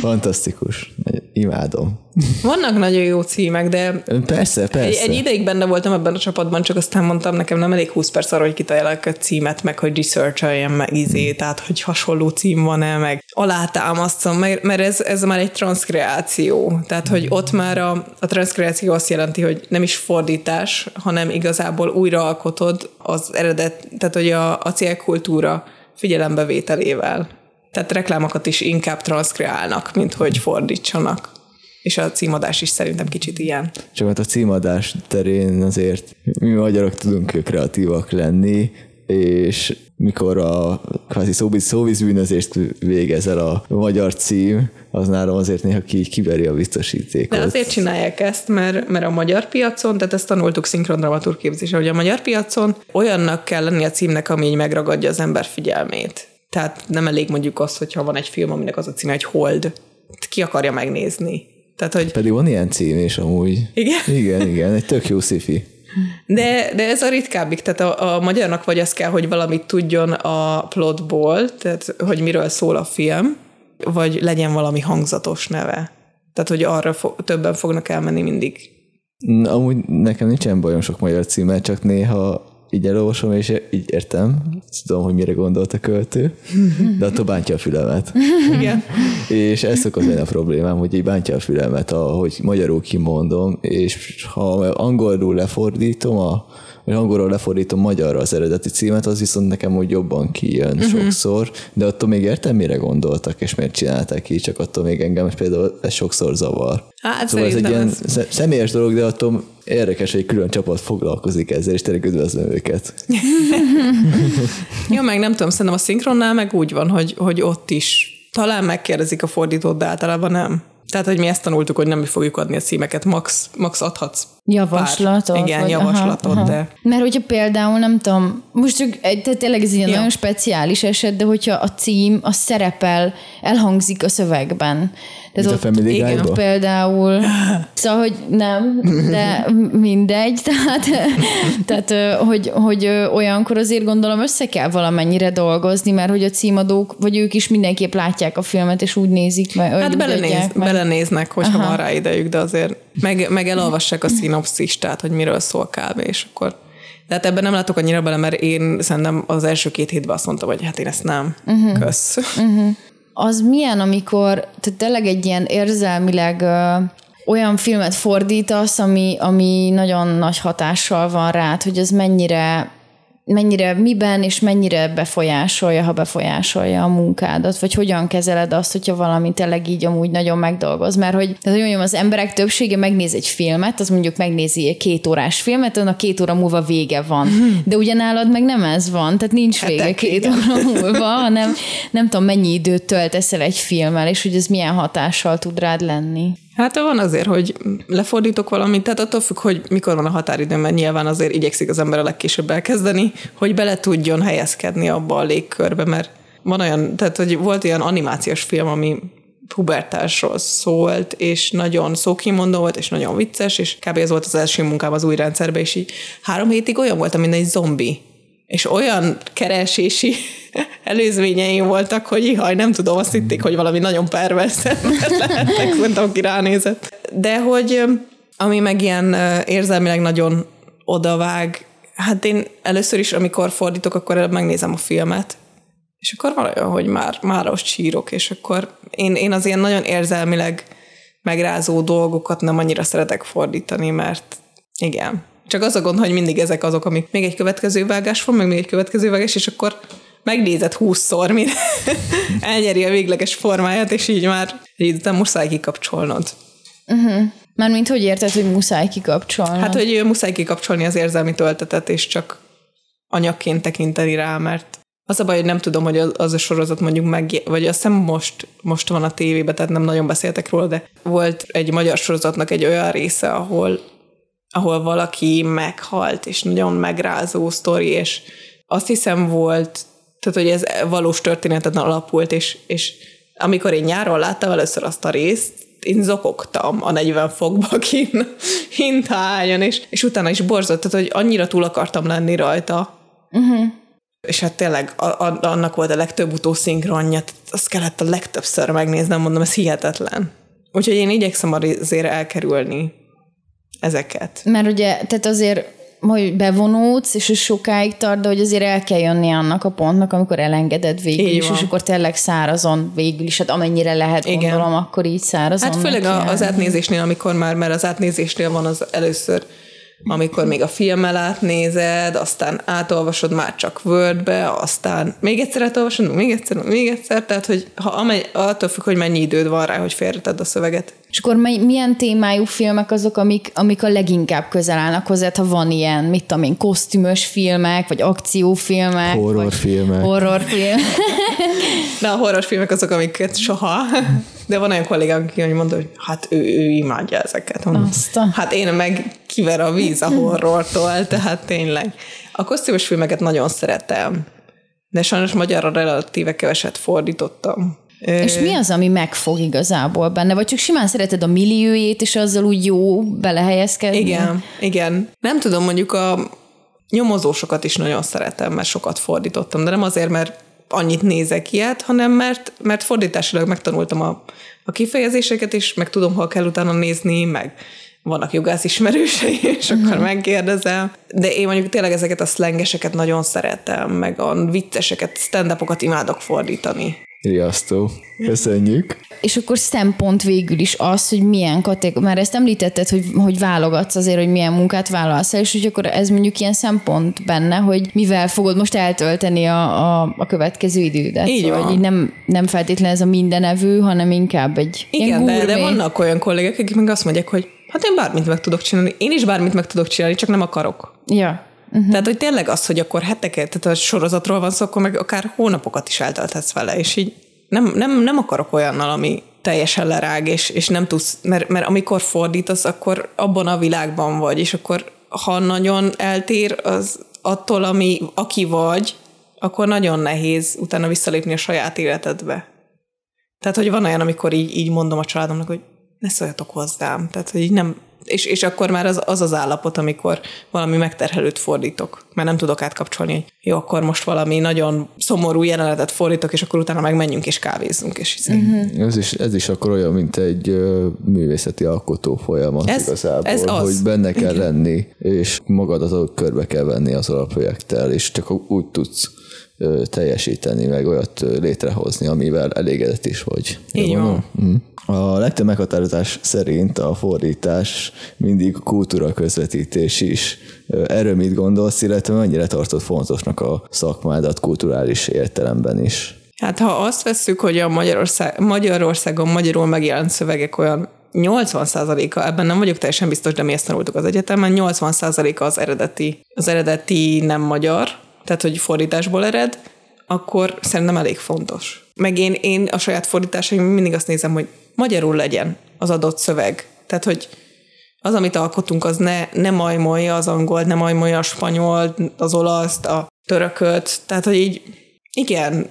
Fantasztikus. Imádom. Vannak nagyon jó címek, de persze, persze. Egy, egy ideig benne voltam ebben a csapatban, csak aztán mondtam, nekem nem elég 20 perc arra, hogy kitaláljak a címet, meg hogy researcholjem meg izé, tehát hogy hasonló cím van-e, meg alátámasztom, mert, mert ez, ez már egy transzkreáció. Tehát, hogy ott már a, a transzkreáció azt jelenti, hogy nem is fordítás, hanem igazából újraalkotod az eredet, tehát hogy a, a célkultúra figyelembevételével. Tehát reklámokat is inkább transzkreálnak, mint hogy fordítsanak. És a címadás is szerintem kicsit ilyen. Csak hát a címadás terén azért mi magyarok tudunk kreatívak lenni, és mikor a kvázi szóvíz, szóvíz bűnözést el a magyar cím, az nálam azért néha ki, kiveri a biztosítékot. De azért csinálják ezt, mert, mert a magyar piacon, tehát ezt tanultuk szinkrondramaturg képzésre, hogy a magyar piacon olyannak kell lenni a címnek, ami így megragadja az ember figyelmét. Tehát nem elég mondjuk az, hogyha van egy film, aminek az a címe, hogy Hold. Ki akarja megnézni? Tehát, hogy... Pedig van ilyen cím is amúgy. Igen? Igen, igen, egy tök jó szifi. De, de ez a ritkábbik, tehát a, a magyarnak vagy az kell, hogy valamit tudjon a plotból, tehát hogy miről szól a film, vagy legyen valami hangzatos neve. Tehát, hogy arra fo- többen fognak elmenni mindig. Amúgy nekem nincsen bajom sok magyar címmel, csak néha így elolvasom, és így értem, tudom, hogy mire gondolt a költő, de attól bántja a fülemet. Igen. és ez szokott lenni a problémám, hogy így bántja a fülemet, ahogy magyarul kimondom, és ha angolul lefordítom a hogy angolról lefordítom magyarra az eredeti címet, az viszont nekem úgy jobban kijön uh-huh. sokszor, de attól még értem, mire gondoltak, és miért csinálták így, csak attól még engem például ez sokszor zavar. Hát szóval ez egy ilyen ez... személyes dolog, de attól érdekes, hogy külön csapat foglalkozik ezzel, és tényleg üdvözlöm őket. Jó, meg nem tudom, szerintem a szinkronnál meg úgy van, hogy, hogy ott is talán megkérdezik a fordítót, de általában nem. Tehát, hogy mi ezt tanultuk, hogy nem mi fogjuk adni a címeket, max, max adhatsz Javaslatot? Pár. Igen, vagy, javaslatot, aha, de... Aha. Mert hogyha például, nem tudom, most csak tehát tényleg ez egy ja. nagyon speciális eset, de hogyha a cím, a szerepel, elhangzik a szövegben, tehát ott, a Family igen, például, szóval, hogy nem, de mindegy, tehát, tehát hogy, hogy olyankor azért gondolom össze kell valamennyire dolgozni, mert hogy a címadók, vagy ők is mindenképp látják a filmet, és úgy nézik meg. Hát belenéz, meg. belenéznek, hogyha Aha. van rá idejük, de azért meg, meg elolvassák a szinopszist, tehát hogy miről szól kb. és akkor de hát ebben nem látok annyira bele, mert én szerintem az első két hétben azt mondtam, hogy hát én ezt nem. Uh-huh. Kösz. Uh-huh az milyen, amikor tehát tényleg egy ilyen érzelmileg ö, olyan filmet fordítasz, ami, ami nagyon nagy hatással van rád, hogy ez mennyire mennyire, miben és mennyire befolyásolja, ha befolyásolja a munkádat, vagy hogyan kezeled azt, hogyha valami tényleg így amúgy nagyon megdolgoz. Mert hogy, tehát, mondjam, az emberek többsége megnéz egy filmet, az mondjuk megnézi egy két órás filmet, a két óra múlva vége van. De ugyanálad meg nem ez van, tehát nincs vége Hetek, két igen. óra múlva, hanem nem tudom, mennyi időt töltesz el egy filmmel, és hogy ez milyen hatással tud rád lenni. Hát van azért, hogy lefordítok valamit, tehát attól függ, hogy mikor van a határidő, mert nyilván azért igyekszik az ember a legkésőbb elkezdeni, hogy bele tudjon helyezkedni abba a légkörbe, mert van olyan, tehát hogy volt olyan animációs film, ami pubertásról szólt, és nagyon szókimondó volt, és nagyon vicces, és kb. ez volt az első munkám az új rendszerben, és így három hétig olyan voltam, mint egy zombi és olyan keresési előzményeim voltak, hogy ihaj, nem tudom, azt hitték, hogy valami nagyon perverszet lehetnek, mondtam, aki ránézett. De hogy ami meg ilyen érzelmileg nagyon odavág, Hát én először is, amikor fordítok, akkor előbb megnézem a filmet, és akkor van olyan, hogy már, már most sírok, és akkor én, én az ilyen nagyon érzelmileg megrázó dolgokat nem annyira szeretek fordítani, mert igen. Csak az a gond, hogy mindig ezek azok, amik még egy következő vágás van, meg még egy következő vágás, és akkor megnézed húszszor, mire elnyeri a végleges formáját, és így már egy után muszáj kikapcsolnod. Uh-huh. Mármint hogy érted, hogy muszáj kikapcsolni? Hát, hogy muszáj kikapcsolni az érzelmi töltetet, és csak anyagként tekinteni rá, mert az a baj, hogy nem tudom, hogy az a sorozat mondjuk meg, vagy azt hiszem most, most van a tévében, tehát nem nagyon beszéltek róla, de volt egy magyar sorozatnak egy olyan része, ahol, ahol valaki meghalt, és nagyon megrázó sztori, és azt hiszem volt, tehát hogy ez valós történetet alapult, és, és amikor én nyáron láttam először azt a részt, én zokogtam a 40 fokba kint, hányan, és, és utána is borzott, tehát hogy annyira túl akartam lenni rajta. Uh-huh. És hát tényleg a, a, annak volt a legtöbb utószinkronja, azt kellett a legtöbbször megnéznem, mondom, ez hihetetlen. Úgyhogy én igyekszem azért elkerülni ezeket. Mert ugye, tehát azért hogy bevonódsz, és sokáig tart, de hogy azért el kell jönni annak a pontnak, amikor elengeded végül így is, van. és akkor tényleg szárazon végül is, hát amennyire lehet, Igen. gondolom, akkor így szárazon. Hát főleg az átnézésnél, amikor már, mert az átnézésnél van az először amikor még a filmmel átnézed, aztán átolvasod már csak Wordbe, aztán még egyszer átolvasod, még egyszer, még egyszer, tehát hogy ha amely, attól függ, hogy mennyi időd van rá, hogy félreted a szöveget. És akkor milyen témájú filmek azok, amik, amik a leginkább közel állnak hozzá, ha van ilyen, mit tudom én, kosztümös filmek, vagy akciófilmek. Horrorfilmek. Horrorfilmek. De a horrorfilmek azok, amiket soha. De van olyan kollégám, aki mondta, hogy hát ő, ő imádja ezeket. Aztán. Hát én meg kiver a víz a horrortól, tehát tényleg. A kosztümös filmeket nagyon szeretem, de sajnos magyarra relatíve keveset fordítottam. És mi az, ami megfog igazából benne? Vagy csak simán szereted a milliójét, és azzal úgy jó belehelyezkedni? Igen, igen. Nem tudom, mondjuk a nyomozósokat is nagyon szeretem, mert sokat fordítottam, de nem azért, mert annyit nézek ilyet, hanem mert, mert fordításilag megtanultam a, a kifejezéseket, és meg tudom, hol kell utána nézni, meg vannak jogász ismerősei, és akkor uh-huh. megkérdezem. De én mondjuk tényleg ezeket a szlengeseket nagyon szeretem, meg a vicceseket, stand-upokat imádok fordítani. Riasztó. Köszönjük. És akkor szempont végül is az, hogy milyen kategória, már ezt említetted, hogy, hogy válogatsz azért, hogy milyen munkát vállalsz el, és hogy akkor ez mondjuk ilyen szempont benne, hogy mivel fogod most eltölteni a, a, a következő idődet. Így szóval, van. Így nem, nem feltétlenül ez a mindenevő, hanem inkább egy Igen, de, de vannak olyan kollégák, akik meg azt mondják, hogy hát én bármit meg tudok csinálni. Én is bármit meg tudok csinálni, csak nem akarok. Ja. Uh-huh. Tehát, hogy tényleg az, hogy akkor heteket, tehát a sorozatról van szó, akkor meg akár hónapokat is eltölthetsz vele, és így nem, nem, nem akarok olyannal, ami teljesen lerág, és, és nem tudsz, mert, mert amikor fordítasz, akkor abban a világban vagy, és akkor ha nagyon eltér az attól, ami, aki vagy, akkor nagyon nehéz utána visszalépni a saját életedbe. Tehát, hogy van olyan, amikor így, így mondom a családomnak, hogy ne szóljatok hozzám. Tehát, hogy így nem, és, és akkor már az, az az állapot, amikor valami megterhelőt fordítok, mert nem tudok átkapcsolni, hogy jó, akkor most valami nagyon szomorú jelenetet fordítok, és akkor utána megmenjünk és kávézzunk. És uh-huh. ez, is, ez is akkor olyan, mint egy művészeti alkotó folyamat ez, igazából, ez az. hogy benne kell lenni, és magadat körbe kell venni azzal a projekttel, és csak úgy tudsz teljesíteni, meg olyat létrehozni, amivel elégedett is vagy. Így van. Mm. A legtöbb meghatározás szerint a fordítás mindig kultúra közvetítés is. Erről mit gondolsz, illetve mennyire tartott fontosnak a szakmádat kulturális értelemben is? Hát ha azt vesszük, hogy a Magyarország, Magyarországon magyarul megjelent szövegek olyan 80%-a, ebben nem vagyok teljesen biztos, de mi ezt tanultuk az egyetemen, 80%-a az eredeti, az eredeti nem magyar, tehát hogy fordításból ered, akkor szerintem elég fontos. Meg én, én a saját fordításaim mindig azt nézem, hogy magyarul legyen az adott szöveg. Tehát, hogy az, amit alkotunk, az ne, ne majmolja az angol, ne majmolja a spanyol, az olaszt, a törököt. Tehát, hogy így igen,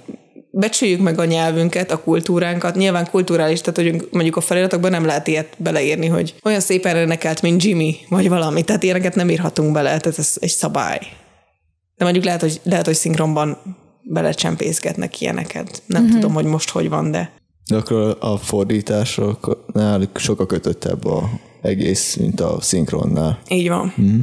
becsüljük meg a nyelvünket, a kultúránkat. Nyilván kulturális, tehát hogy mondjuk a feliratokban nem lehet ilyet beleírni, hogy olyan szépen renekelt, mint Jimmy, vagy valami. Tehát ilyeneket nem írhatunk bele, tehát ez egy szabály. De mondjuk lehet, hogy, lehet, hogy szinkronban belecsempészgetnek ilyeneket. Nem uh-huh. tudom, hogy most hogy van, de... De akkor a fordításoknál sokkal kötöttebb a egész, mint a szinkronnál. Így van. Uh-huh.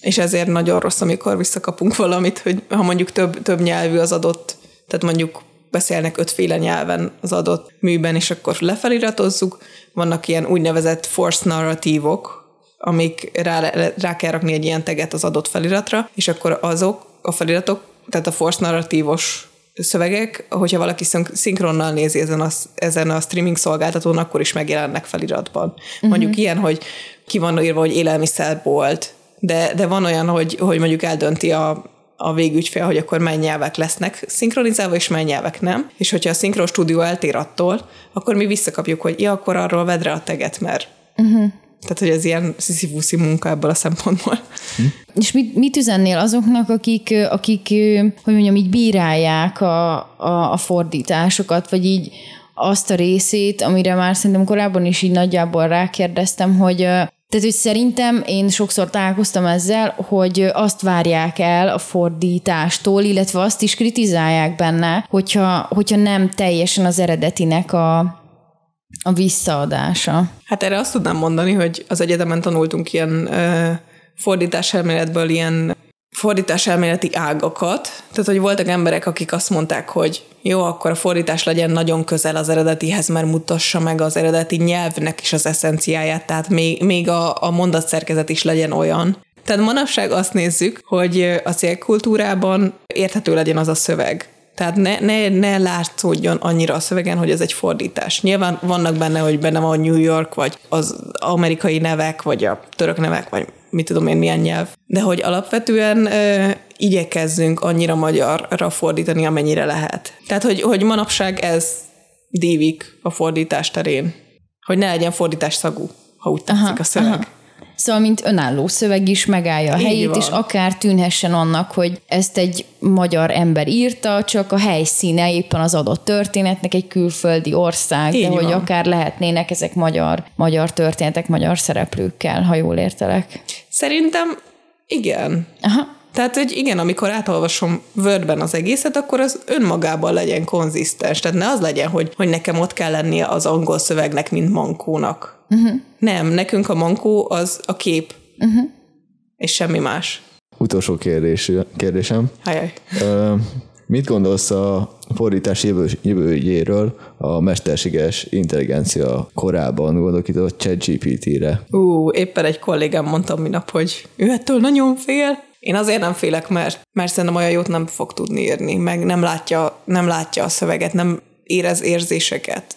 És ezért nagyon rossz, amikor visszakapunk valamit, hogy ha mondjuk több, több nyelvű az adott, tehát mondjuk beszélnek ötféle nyelven az adott műben, és akkor lefeliratozzuk. Vannak ilyen úgynevezett force narratívok, amik rá, rá kell rakni egy ilyen teget az adott feliratra, és akkor azok a feliratok, tehát a force narratívos szövegek, hogyha valaki szinkronnal nézi ezen a, ezen a streaming szolgáltatón, akkor is megjelennek feliratban. Uh-huh. Mondjuk ilyen, hogy ki van írva, hogy élelmiszerbolt, de, de van olyan, hogy, hogy mondjuk eldönti a, a végügyfél, hogy akkor mely nyelvek lesznek szinkronizálva, és mely nyelvek nem. És hogyha a szinkron stúdió eltér attól, akkor mi visszakapjuk, hogy ja, akkor arról vedre a teget, mert uh-huh. Tehát, hogy ez ilyen sziszifuszi munka ebből a szempontból. Hm. És mit, mit üzennél azoknak, akik, akik, hogy mondjam, így bírálják a, a, a fordításokat, vagy így azt a részét, amire már szerintem korábban is így nagyjából rákérdeztem, hogy tehát, hogy szerintem én sokszor találkoztam ezzel, hogy azt várják el a fordítástól, illetve azt is kritizálják benne, hogyha, hogyha nem teljesen az eredetinek a, a visszaadása. Hát erre azt tudnám mondani, hogy az egyetemen tanultunk ilyen ö, fordításelméletből ilyen fordításelméleti ágakat. Tehát, hogy voltak emberek, akik azt mondták, hogy jó, akkor a fordítás legyen nagyon közel az eredetihez, mert mutassa meg az eredeti nyelvnek is az eszenciáját, tehát még, még a, a mondatszerkezet is legyen olyan. Tehát manapság azt nézzük, hogy a célkultúrában érthető legyen az a szöveg. Tehát ne, ne, ne látszódjon annyira a szövegen, hogy ez egy fordítás. Nyilván vannak benne, hogy benne van New York, vagy az amerikai nevek, vagy a török nevek, vagy mit tudom én, milyen nyelv. De hogy alapvetően ö, igyekezzünk annyira magyarra fordítani, amennyire lehet. Tehát, hogy, hogy manapság ez dívik a fordítás terén. Hogy ne legyen fordítás szagú, ha úgy tetszik aha, a szöveg. Aha. Szóval, mint önálló szöveg is megállja a Így helyét, van. és akár tűnhessen annak, hogy ezt egy magyar ember írta, csak a helyszíne éppen az adott történetnek egy külföldi ország, Így de van. hogy akár lehetnének ezek magyar, magyar történetek, magyar szereplőkkel, ha jól értelek. Szerintem igen. Aha. Tehát, hogy igen, amikor átolvasom Wordben az egészet, akkor az önmagában legyen konzisztens. Tehát ne az legyen, hogy, hogy nekem ott kell lennie az angol szövegnek, mint mankónak. Uh-huh. Nem, nekünk a mankó az a kép, uh-huh. és semmi más. Utolsó kérdés, kérdésem. Hajaj. Uh, mit gondolsz a fordítás jövő, jövőjéről a mesterséges intelligencia korában gondolok itt a ChatGPT-re? Ú, éppen egy kollégám mondta minap, hogy ő ettől nagyon fél. Én azért nem félek, mert, mert szerintem olyan jót nem fog tudni írni, meg nem látja, nem látja a szöveget, nem érez érzéseket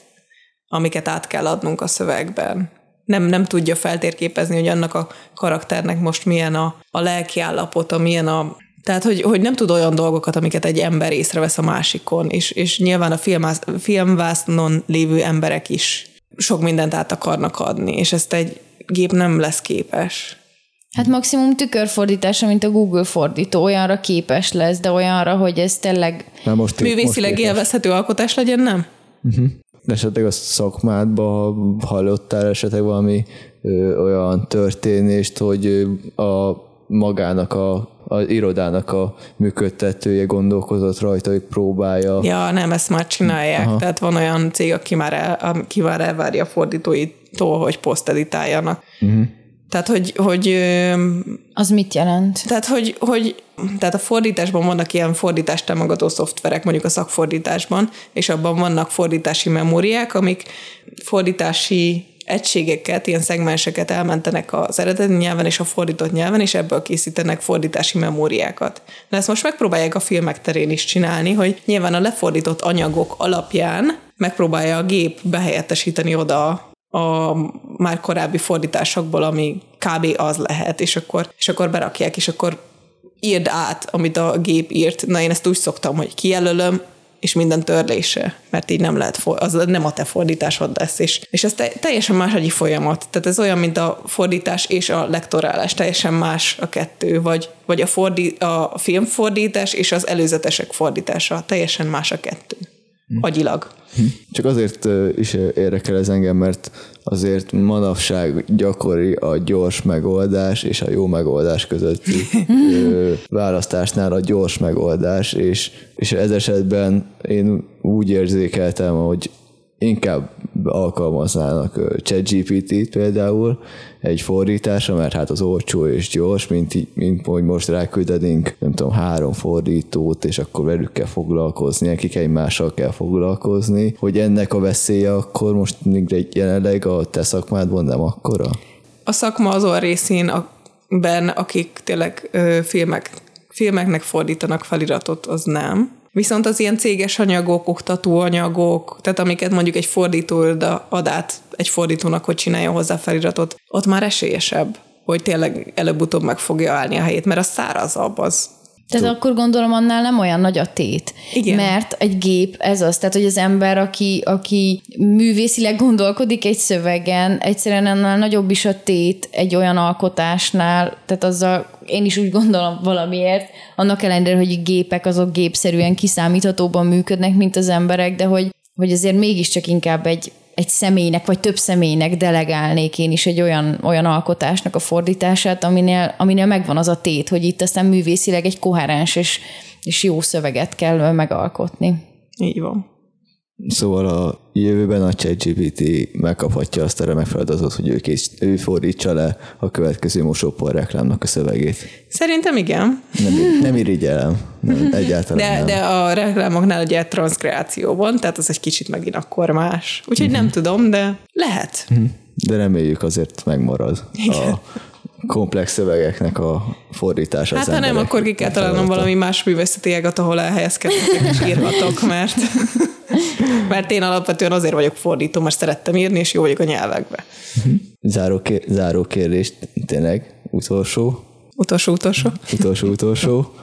amiket át kell adnunk a szövegben. Nem, nem tudja feltérképezni, hogy annak a karakternek most milyen a, a lelki állapota, milyen a tehát, hogy, hogy nem tud olyan dolgokat, amiket egy ember észrevesz a másikon, és, és nyilván a filmász, filmvásznon lévő emberek is sok mindent át akarnak adni, és ezt egy gép nem lesz képes. Hát maximum tükörfordítása, mint a Google fordító, olyanra képes lesz, de olyanra, hogy ez tényleg... most művészileg most élvezhető alkotás legyen, nem? Uh-huh esetleg a szakmádba hallottál esetleg valami ö, olyan történést, hogy a magának a az irodának a működtetője gondolkozott rajta, hogy próbálja. Ja, nem, ezt már csinálják. Aha. Tehát van olyan cég, aki már, el, aki már elvárja a fordítóitól, hogy poszteditáljanak. Uh-huh. Tehát, hogy, hogy... Az mit jelent? Tehát, hogy, hogy tehát a fordításban vannak ilyen fordítást támogató szoftverek, mondjuk a szakfordításban, és abban vannak fordítási memóriák, amik fordítási egységeket, ilyen szegmenseket elmentenek az eredeti nyelven és a fordított nyelven, és ebből készítenek fordítási memóriákat. De ezt most megpróbálják a filmek terén is csinálni, hogy nyilván a lefordított anyagok alapján megpróbálja a gép behelyettesíteni oda a már korábbi fordításokból, ami kb. az lehet, és akkor, és akkor berakják, és akkor írd át, amit a gép írt. Na én ezt úgy szoktam, hogy kijelölöm, és minden törlése, mert így nem lehet, az nem a te fordításod lesz, és, és ez te, teljesen más egy folyamat. Tehát ez olyan, mint a fordítás és a lektorálás, teljesen más a kettő, vagy, vagy a, fordi, a filmfordítás és az előzetesek fordítása, teljesen más a kettő. Hm. Agyilag. Hm. Csak azért is érdekel ez engem, mert azért manapság gyakori a gyors megoldás és a jó megoldás közötti választásnál a gyors megoldás, és, és ez esetben én úgy érzékeltem, hogy inkább alkalmaznának ChatGPT-t például egy fordításra, mert hát az olcsó és gyors, mint, mint hogy most ráküldenénk, nem tudom, három fordítót, és akkor velük kell foglalkozni, nekik egymással kell foglalkozni, hogy ennek a veszélye akkor most még jelenleg a te szakmádban nem akkora? A szakma azon részén, ben, akik tényleg ö, filmek, filmeknek fordítanak feliratot, az nem. Viszont az ilyen céges anyagok, oktatóanyagok, tehát amiket mondjuk egy fordító ad át egy fordítónak, hogy csinálja hozzá feliratot, ott már esélyesebb, hogy tényleg előbb-utóbb meg fogja állni a helyét, mert az szárazabb, az tehát akkor gondolom annál nem olyan nagy a tét. Igen. Mert egy gép ez az, tehát hogy az ember, aki, aki művészileg gondolkodik egy szövegen, egyszerűen annál nagyobb is a tét egy olyan alkotásnál, tehát azzal én is úgy gondolom valamiért, annak ellenére, hogy gépek azok gépszerűen kiszámíthatóban működnek, mint az emberek, de hogy, hogy azért mégiscsak inkább egy, egy személynek, vagy több személynek delegálnék én is egy olyan, olyan alkotásnak a fordítását, aminél, aminél megvan az a tét, hogy itt aztán művészileg egy koherens és, és jó szöveget kell megalkotni. Így van. Szóval a jövőben a ChatGPT megkaphatja azt a remek feladatot, hogy ő, kész, ő fordítsa le a következő mosópor reklámnak a szövegét. Szerintem igen. Nem, nem irigyelem. Nem, egyáltalán de, nem. de a reklámoknál ugye transzkreáció van, tehát az egy kicsit megint akkor más. Úgyhogy uh-huh. nem tudom, de lehet. Uh-huh. De reméljük azért megmarad igen. a komplex szövegeknek a fordítása. Hát ha nem, akkor ki kell találnom valami más művészeti ágat, ahol elhelyezkedhetek és írhatok, mert, mert én alapvetően azért vagyok fordító, mert szerettem írni, és jó vagyok a nyelvekbe. Záró, kér, záró kérdés, tényleg, utolsó. Utolsó, utolsó. Utolsó, utolsó.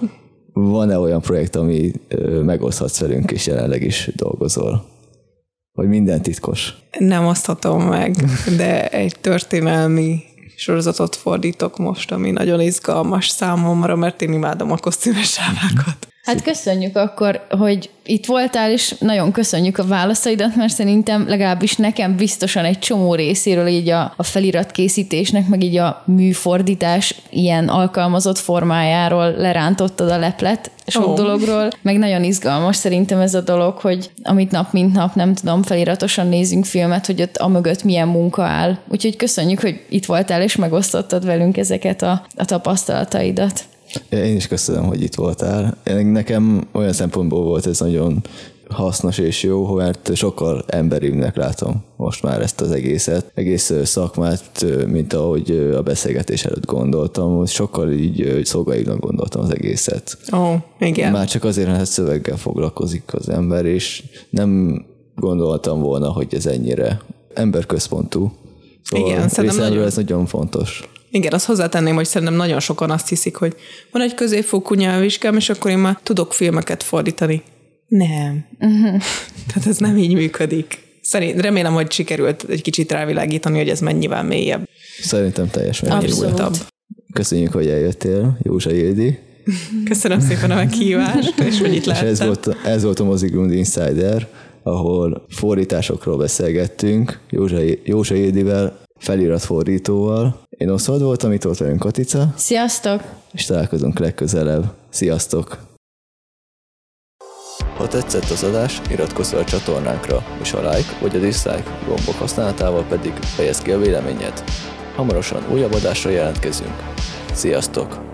Van-e olyan projekt, ami megoszthatsz velünk, és jelenleg is dolgozol? Vagy minden titkos? Nem oszthatom meg, de egy történelmi sorozatot fordítok most, ami nagyon izgalmas számomra, mert én imádom a kosztümes sávákat. Hát köszönjük akkor, hogy itt voltál, és nagyon köszönjük a válaszaidat, mert szerintem legalábbis nekem biztosan egy csomó részéről így a, a feliratkészítésnek, meg így a műfordítás ilyen alkalmazott formájáról lerántottad a leplet sok oh. dologról, meg nagyon izgalmas szerintem ez a dolog, hogy amit nap mint nap, nem tudom, feliratosan nézünk filmet, hogy ott amögött milyen munka áll. Úgyhogy köszönjük, hogy itt voltál, és megosztottad velünk ezeket a, a tapasztalataidat. Én is köszönöm, hogy itt voltál. Nekem olyan szempontból volt ez nagyon hasznos és jó, mert sokkal emberibbnek látom most már ezt az egészet, egész szakmát, mint ahogy a beszélgetés előtt gondoltam, sokkal így szolgaibnak gondoltam az egészet. Ó, oh, igen. Már csak azért, mert szöveggel foglalkozik az ember, és nem gondoltam volna, hogy ez ennyire emberközpontú. Szóval igen, szerintem nagyon... ez nagyon fontos. Igen, azt hozzátenném, hogy szerintem nagyon sokan azt hiszik, hogy van egy középfokú nyelvvizsgám, és akkor én már tudok filmeket fordítani. Nem. Uh-huh. Tehát ez nem így működik. Szerint, remélem, hogy sikerült egy kicsit rávilágítani, hogy ez mennyivel mélyebb. Szerintem teljes mértékben. Köszönjük, hogy eljöttél, Józsa Ildi. Köszönöm szépen a meghívást, és hogy itt lehettem. És ez volt, ez volt a Mozigrund Insider, ahol fordításokról beszélgettünk Józsa, Józsa Ildivel, feliratfordítóval. Én Oszod voltam, itt volt velünk Katica. Sziasztok! És találkozunk legközelebb. Sziasztok! Ha tetszett az adás, iratkozz fel a csatornánkra, és a like vagy a dislike gombok használatával pedig fejezd ki a véleményed. Hamarosan újabb adásra jelentkezünk. Sziasztok!